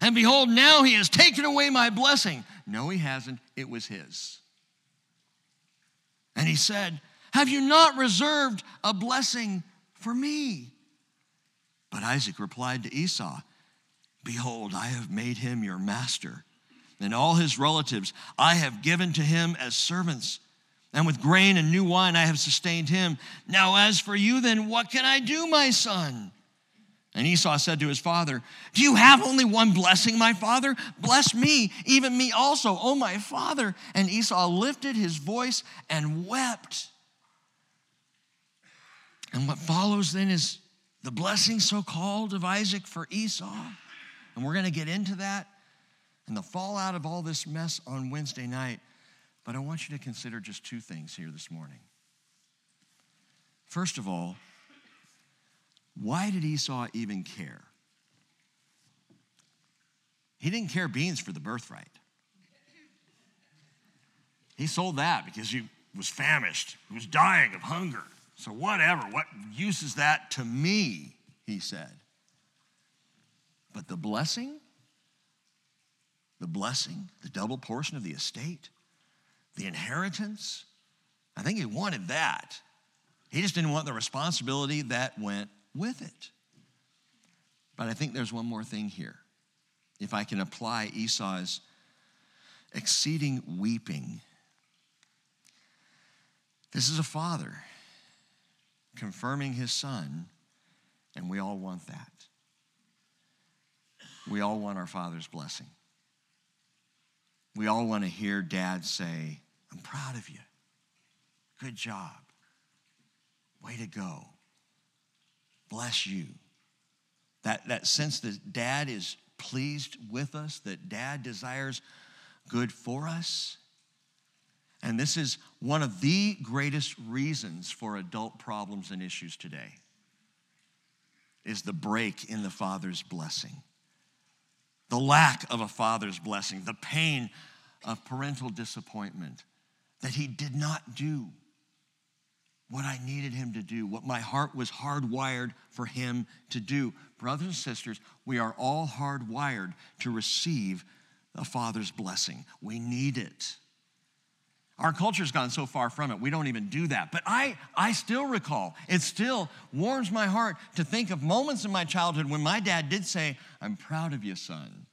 And behold, now he has taken away my blessing. No, he hasn't. It was his. And he said, Have you not reserved a blessing for me? But Isaac replied to Esau, Behold, I have made him your master and all his relatives I have given to him as servants. And with grain and new wine I have sustained him. Now, as for you, then, what can I do, my son? And Esau said to his father, Do you have only one blessing, my father? Bless me, even me also, oh my father. And Esau lifted his voice and wept. And what follows then is the blessing so called of Isaac for Esau. And we're going to get into that and the fallout of all this mess on Wednesday night. But I want you to consider just two things here this morning. First of all, why did Esau even care? He didn't care beans for the birthright. He sold that because he was famished, he was dying of hunger. So, whatever, what use is that to me? He said. But the blessing, the blessing, the double portion of the estate, the inheritance. I think he wanted that. He just didn't want the responsibility that went with it. But I think there's one more thing here. If I can apply Esau's exceeding weeping, this is a father confirming his son, and we all want that. We all want our father's blessing. We all want to hear dad say, I'm proud of you. Good job. Way to go. Bless you. That, that sense that dad is pleased with us, that dad desires good for us. And this is one of the greatest reasons for adult problems and issues today is the break in the father's blessing the lack of a father's blessing, the pain of parental disappointment, that he did not do what I needed him to do, what my heart was hardwired for him to do. Brothers and sisters, we are all hardwired to receive a father's blessing. We need it. Our culture's gone so far from it, we don't even do that. But I, I still recall, it still warms my heart to think of moments in my childhood when my dad did say, I'm proud of you, son.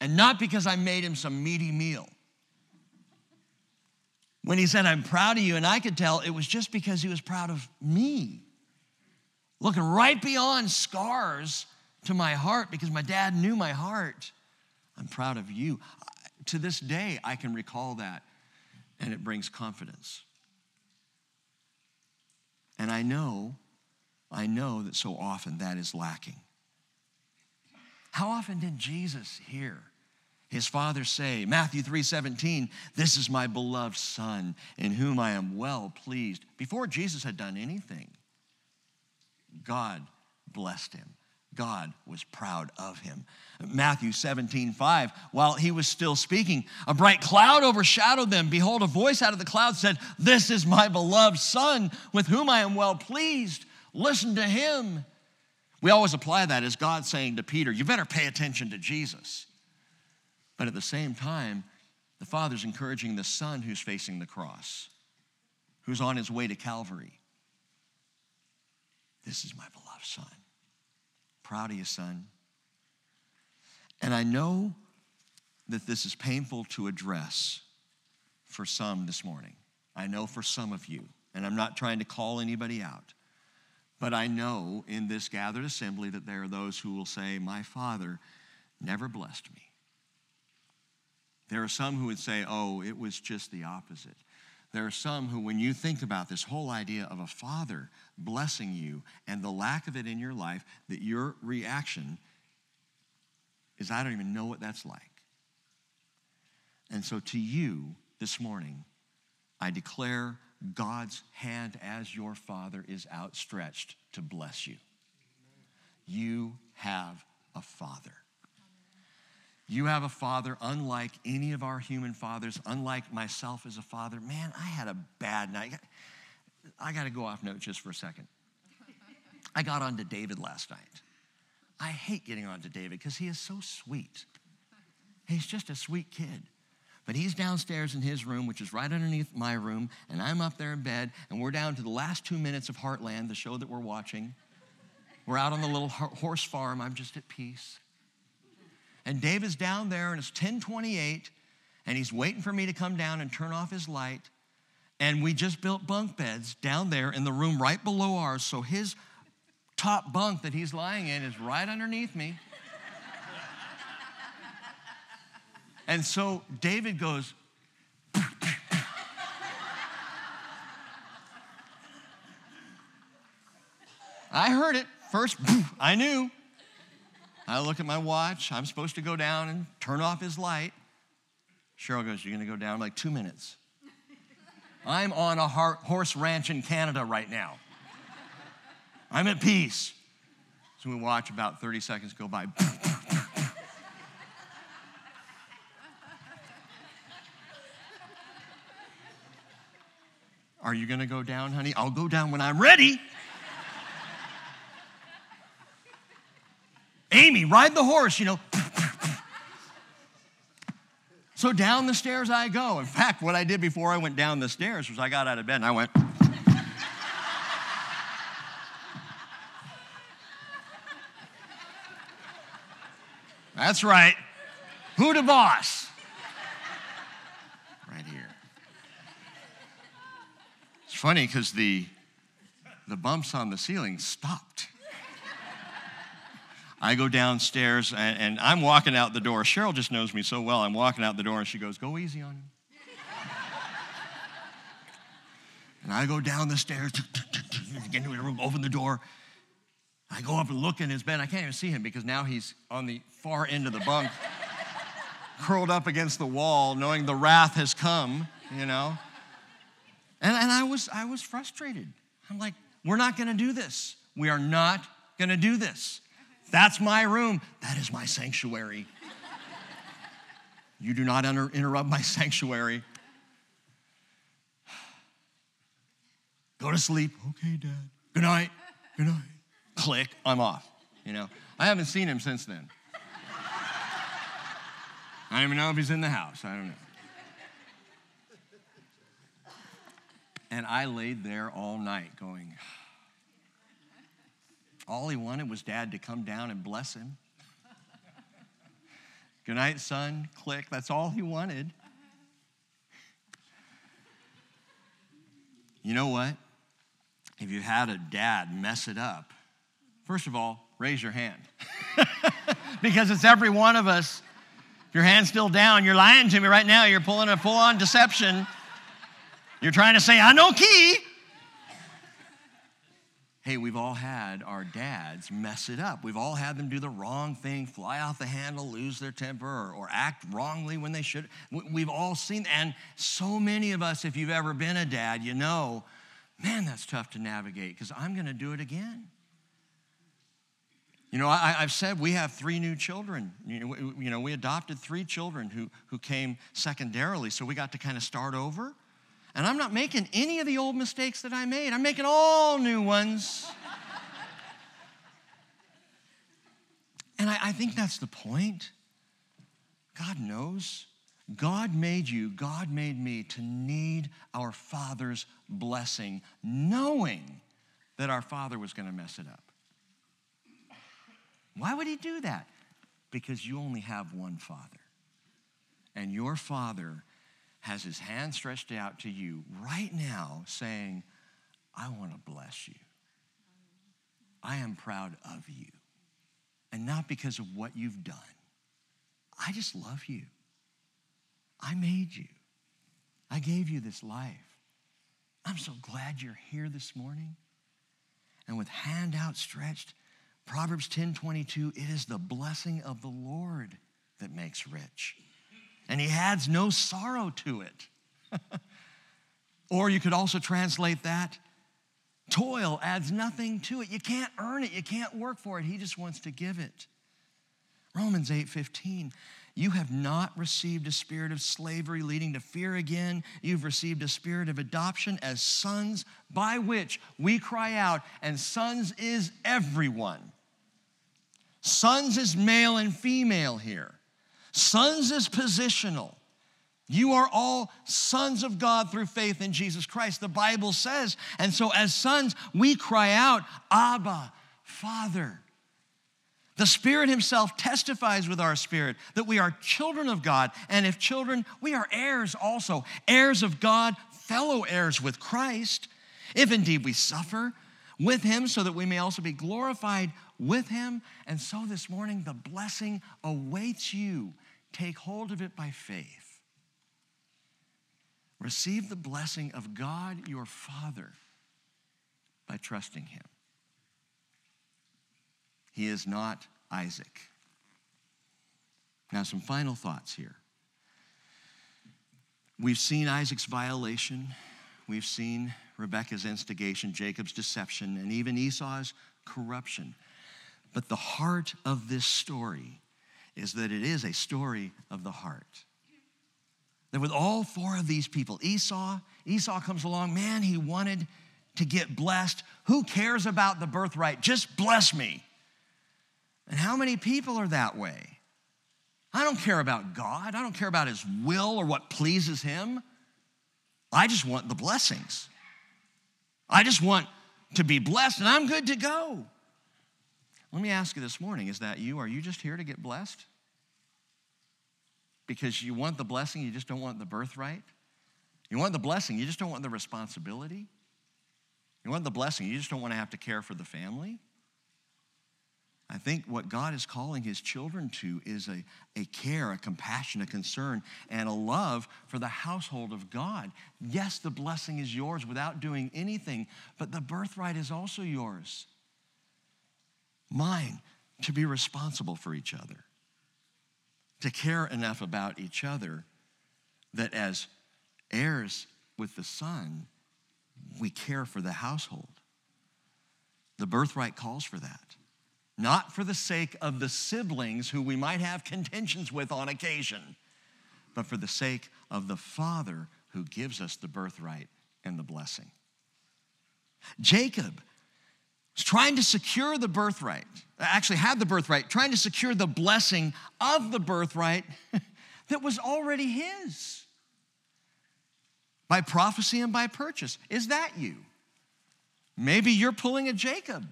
And not because I made him some meaty meal. When he said, I'm proud of you, and I could tell it was just because he was proud of me. Looking right beyond scars to my heart because my dad knew my heart. I'm proud of you. To this day, I can recall that and it brings confidence. And I know, I know that so often that is lacking. How often did Jesus hear his father say, Matthew 3 17, this is my beloved son in whom I am well pleased? Before Jesus had done anything, God blessed him. God was proud of him. Matthew 17, 5, while he was still speaking, a bright cloud overshadowed them. Behold, a voice out of the cloud said, This is my beloved Son, with whom I am well pleased. Listen to him. We always apply that as God saying to Peter, You better pay attention to Jesus. But at the same time, the Father's encouraging the Son who's facing the cross, who's on his way to Calvary. This is my beloved Son. Proud of you, son. And I know that this is painful to address for some this morning. I know for some of you, and I'm not trying to call anybody out, but I know in this gathered assembly that there are those who will say, My father never blessed me. There are some who would say, Oh, it was just the opposite. There are some who, when you think about this whole idea of a father blessing you and the lack of it in your life, that your reaction is, I don't even know what that's like. And so to you this morning, I declare God's hand as your father is outstretched to bless you. You have a father. You have a father unlike any of our human fathers, unlike myself as a father. Man, I had a bad night. I got to go off note just for a second. I got on to David last night. I hate getting on to David because he is so sweet. He's just a sweet kid. But he's downstairs in his room, which is right underneath my room, and I'm up there in bed, and we're down to the last two minutes of Heartland, the show that we're watching. We're out on the little horse farm. I'm just at peace. And David's down there, and it's 1028, and he's waiting for me to come down and turn off his light. And we just built bunk beds down there in the room right below ours, so his top bunk that he's lying in is right underneath me. and so David goes, I heard it first, I knew. I look at my watch. I'm supposed to go down and turn off his light. Cheryl goes, You're going to go down? Like, two minutes. I'm on a horse ranch in Canada right now. I'm at peace. So we watch about 30 seconds go by. Are you going to go down, honey? I'll go down when I'm ready. Amy, ride the horse, you know. So down the stairs I go. In fact, what I did before I went down the stairs was I got out of bed and I went. That's right. Who the boss? Right here. It's funny because the, the bumps on the ceiling stopped. I go downstairs and, and, I'm walking out the door. Cheryl just knows me so well. I'm walking out the door and she goes, Go easy on him. and I go down the stairs, get into the room, open the door. I go up and look in his bed. I can't even see him because now he's on the far end of the bunk, curled up against the wall, knowing the wrath has come, you know. And, and I, was, I was frustrated. I'm like, we're not going to do this. We are not going to do this. That's my room. That is my sanctuary. You do not inter- interrupt my sanctuary. Go to sleep. Okay, Dad. Good night. Good night. Click. I'm off. You know, I haven't seen him since then. I don't even know if he's in the house. I don't know. And I laid there all night going, all he wanted was dad to come down and bless him. Good night, son. Click. That's all he wanted. You know what? If you had a dad mess it up, first of all, raise your hand. because it's every one of us. If your hand's still down, you're lying to me right now. You're pulling a full on deception. You're trying to say, anoki. Hey, we've all had our dads mess it up. We've all had them do the wrong thing, fly off the handle, lose their temper, or, or act wrongly when they should. We've all seen, and so many of us, if you've ever been a dad, you know, man, that's tough to navigate because I'm going to do it again. You know, I, have said we have three new children. You know, we, you know, we adopted three children who, who came secondarily, so we got to kind of start over. And I'm not making any of the old mistakes that I made, I'm making all new ones. and I, I think that's the point. God knows. God made you, God made me to need our Father's blessing, knowing that our Father was going to mess it up. Why would He do that? Because you only have one Father. And your Father has His hand stretched out to you right now, saying, I want to bless you. I am proud of you. And not because of what you've done. I just love you. I made you. I gave you this life. I'm so glad you're here this morning. And with hand outstretched, Proverbs 10 22, it is the blessing of the Lord that makes rich. And he adds no sorrow to it. or you could also translate that toil adds nothing to it. You can't earn it, you can't work for it. He just wants to give it. Romans 8 15, you have not received a spirit of slavery leading to fear again. You've received a spirit of adoption as sons, by which we cry out, and sons is everyone. Sons is male and female here. Sons is positional. You are all sons of God through faith in Jesus Christ, the Bible says. And so, as sons, we cry out, Abba, Father. The Spirit Himself testifies with our spirit that we are children of God, and if children, we are heirs also, heirs of God, fellow heirs with Christ, if indeed we suffer with Him, so that we may also be glorified with Him. And so this morning, the blessing awaits you. Take hold of it by faith. Receive the blessing of God your Father by trusting Him. He is not Isaac. Now, some final thoughts here. We've seen Isaac's violation, we've seen Rebekah's instigation, Jacob's deception, and even Esau's corruption. But the heart of this story is that it is a story of the heart. That with all four of these people, Esau, Esau comes along, man, he wanted to get blessed. Who cares about the birthright? Just bless me. And how many people are that way? I don't care about God. I don't care about His will or what pleases Him. I just want the blessings. I just want to be blessed and I'm good to go. Let me ask you this morning is that you? Are you just here to get blessed? Because you want the blessing, you just don't want the birthright? You want the blessing, you just don't want the responsibility? You want the blessing, you just don't want to have to care for the family? I think what God is calling his children to is a, a care, a compassion, a concern, and a love for the household of God. Yes, the blessing is yours without doing anything, but the birthright is also yours. Mine to be responsible for each other, to care enough about each other that as heirs with the Son, we care for the household. The birthright calls for that not for the sake of the siblings who we might have contentions with on occasion, but for the sake of the Father who gives us the birthright and the blessing. Jacob trying to secure the birthright, actually had the birthright, trying to secure the blessing of the birthright that was already his by prophecy and by purchase. Is that you? Maybe you're pulling a Jacob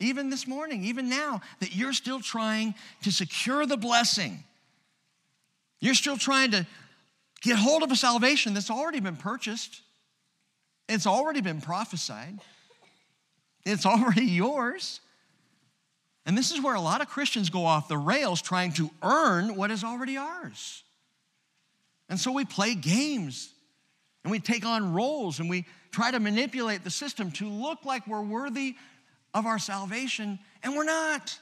even this morning, even now, that you're still trying to secure the blessing. You're still trying to get hold of a salvation that's already been purchased, it's already been prophesied, it's already yours. And this is where a lot of Christians go off the rails trying to earn what is already ours. And so we play games and we take on roles and we try to manipulate the system to look like we're worthy of our salvation, and we're not.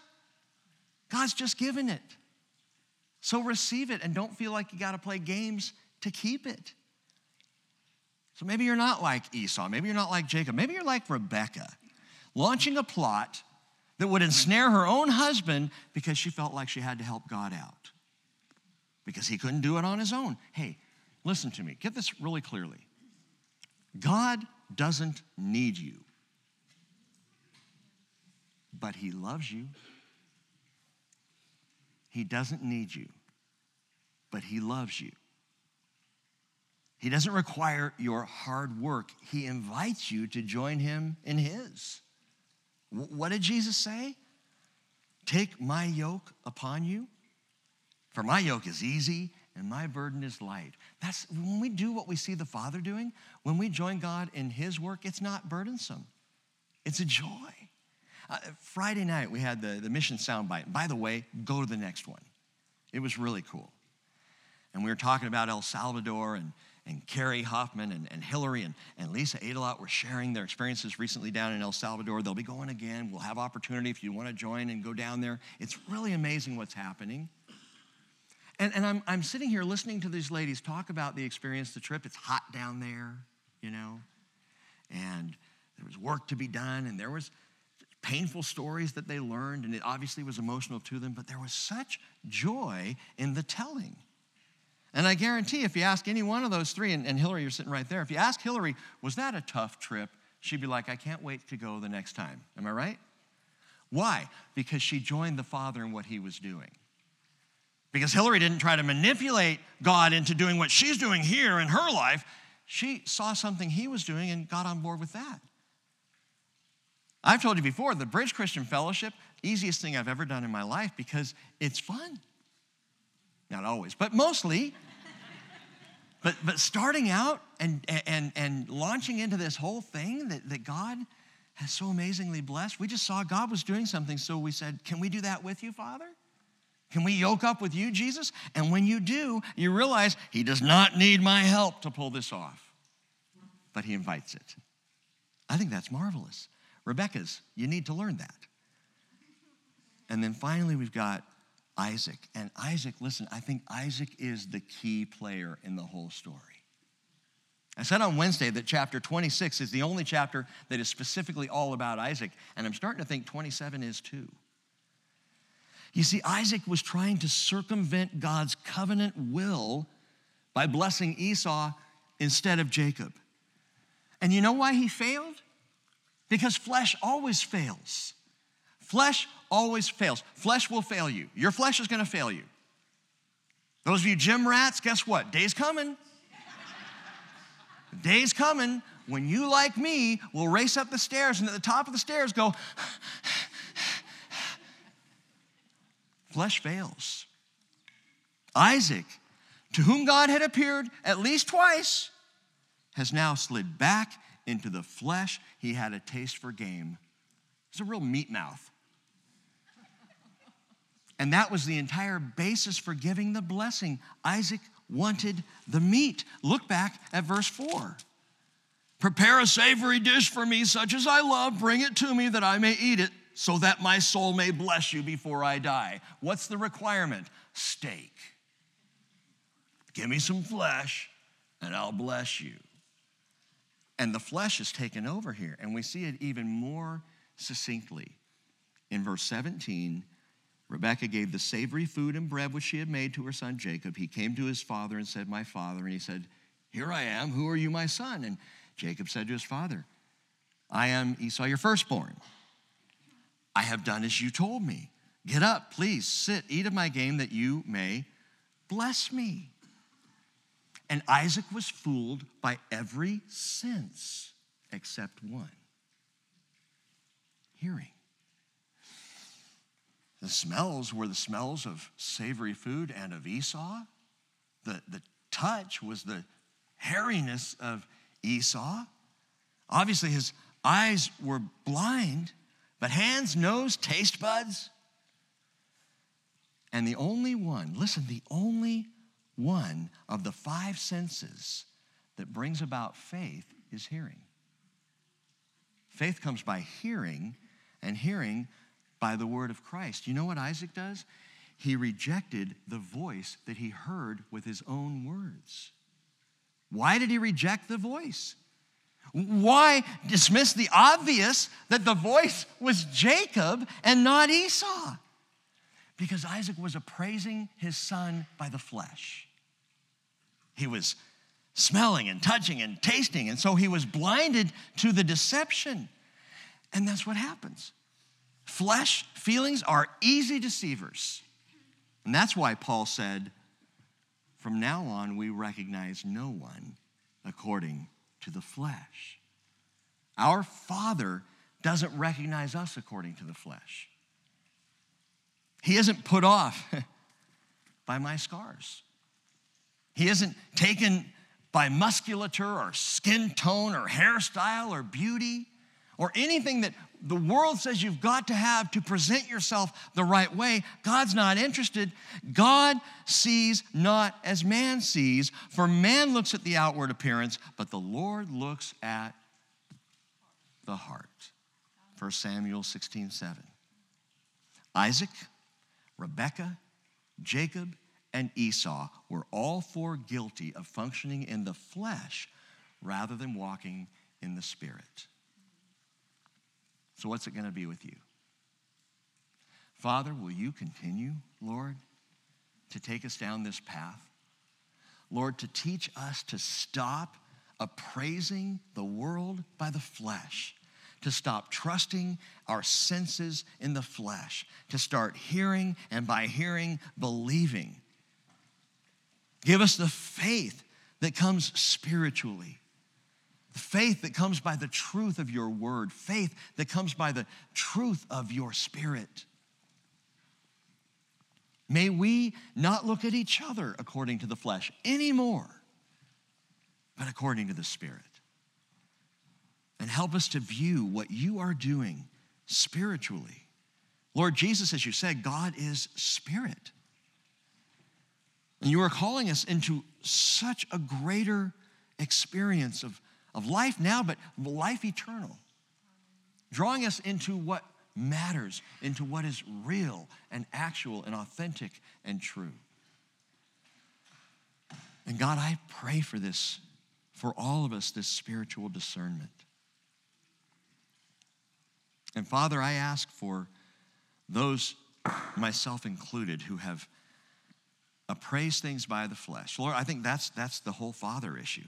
God's just given it. So receive it and don't feel like you got to play games to keep it. So maybe you're not like Esau. Maybe you're not like Jacob. Maybe you're like Rebecca, launching a plot that would ensnare her own husband because she felt like she had to help God out because he couldn't do it on his own. Hey, listen to me. Get this really clearly. God doesn't need you but He loves you. He doesn't need you, but he loves you. He doesn't require your hard work. He invites you to join him in his. What did Jesus say? Take my yoke upon you, for my yoke is easy and my burden is light. That's when we do what we see the Father doing, when we join God in his work, it's not burdensome. It's a joy. Uh, Friday night, we had the, the mission soundbite. By the way, go to the next one. It was really cool. And we were talking about El Salvador, and, and Carrie Hoffman and, and Hillary and, and Lisa Adelot were sharing their experiences recently down in El Salvador. They'll be going again. We'll have opportunity if you want to join and go down there. It's really amazing what's happening. And, and I'm, I'm sitting here listening to these ladies talk about the experience, the trip. It's hot down there, you know, and there was work to be done, and there was painful stories that they learned, and it obviously was emotional to them, but there was such joy in the telling. And I guarantee if you ask any one of those three, and, and Hillary, you're sitting right there, if you ask Hillary, was that a tough trip? She'd be like, I can't wait to go the next time. Am I right? Why? Because she joined the Father in what he was doing. Because Hillary didn't try to manipulate God into doing what she's doing here in her life. She saw something he was doing and got on board with that. I've told you before, the Bridge Christian Fellowship, easiest thing I've ever done in my life because it's fun. Not always, but mostly. but, but starting out and, and, and launching into this whole thing that, that God has so amazingly blessed, we just saw God was doing something, so we said, Can we do that with you, Father? Can we yoke up with you, Jesus? And when you do, you realize He does not need my help to pull this off, but He invites it. I think that's marvelous. Rebecca's, you need to learn that. And then finally, we've got Isaac. And Isaac, listen, I think Isaac is the key player in the whole story. I said on Wednesday that chapter 26 is the only chapter that is specifically all about Isaac, and I'm starting to think 27 is too. You see, Isaac was trying to circumvent God's covenant will by blessing Esau instead of Jacob. And you know why he failed? Because flesh always fails. Flesh always fails. Flesh will fail you. Your flesh is going to fail you. Those of you gym rats, guess what? Day's coming. Day's coming when you, like me, will race up the stairs and at the top of the stairs go, flesh fails. Isaac, to whom God had appeared at least twice, has now slid back into the flesh. He had a taste for game. He's a real meat mouth. And that was the entire basis for giving the blessing. Isaac wanted the meat. Look back at verse 4. Prepare a savory dish for me, such as I love. Bring it to me that I may eat it, so that my soul may bless you before I die. What's the requirement? Steak. Give me some flesh, and I'll bless you. And the flesh is taken over here, and we see it even more succinctly. In verse 17, Rebekah gave the savory food and bread which she had made to her son Jacob. He came to his father and said, My father. And he said, Here I am. Who are you, my son? And Jacob said to his father, I am Esau, your firstborn. I have done as you told me. Get up, please, sit, eat of my game that you may bless me. And Isaac was fooled by every sense except one hearing. The smells were the smells of savory food and of Esau. The, the touch was the hairiness of Esau. Obviously, his eyes were blind, but hands, nose, taste buds. And the only one, listen, the only one of the five senses that brings about faith is hearing. Faith comes by hearing, and hearing by the word of Christ. You know what Isaac does? He rejected the voice that he heard with his own words. Why did he reject the voice? Why dismiss the obvious that the voice was Jacob and not Esau? Because Isaac was appraising his son by the flesh. He was smelling and touching and tasting, and so he was blinded to the deception. And that's what happens. Flesh feelings are easy deceivers. And that's why Paul said, from now on, we recognize no one according to the flesh. Our Father doesn't recognize us according to the flesh. He isn't put off by my scars. He isn't taken by musculature or skin tone or hairstyle or beauty or anything that the world says you've got to have to present yourself the right way. God's not interested. God sees not as man sees, for man looks at the outward appearance, but the Lord looks at the heart. 1 Samuel 16 7. Isaac, Rebekah, Jacob, and Esau were all four guilty of functioning in the flesh rather than walking in the spirit. So, what's it going to be with you? Father, will you continue, Lord, to take us down this path? Lord, to teach us to stop appraising the world by the flesh, to stop trusting our senses in the flesh, to start hearing and by hearing, believing Give us the faith that comes spiritually. Faith that comes by the truth of your word, faith that comes by the truth of your spirit. May we not look at each other according to the flesh anymore, but according to the Spirit. And help us to view what you are doing spiritually. Lord Jesus, as you said, God is spirit. And you are calling us into such a greater experience of, of life now, but life eternal. Drawing us into what matters, into what is real and actual and authentic and true. And God, I pray for this, for all of us, this spiritual discernment. And Father, I ask for those, myself included, who have appraised things by the flesh. Lord, I think that's, that's the whole father issue.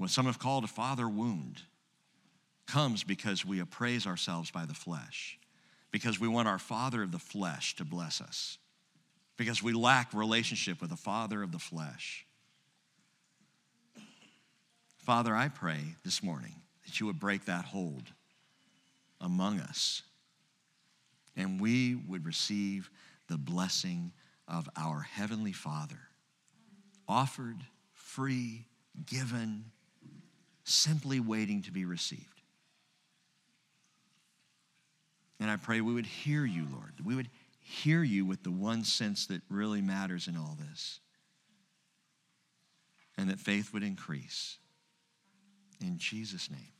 What some have called a father wound comes because we appraise ourselves by the flesh, because we want our father of the flesh to bless us, because we lack relationship with the father of the flesh. Father, I pray this morning that you would break that hold among us and we would receive the blessing of our Heavenly Father, offered, free, given, simply waiting to be received. And I pray we would hear you, Lord. We would hear you with the one sense that really matters in all this. And that faith would increase. In Jesus' name.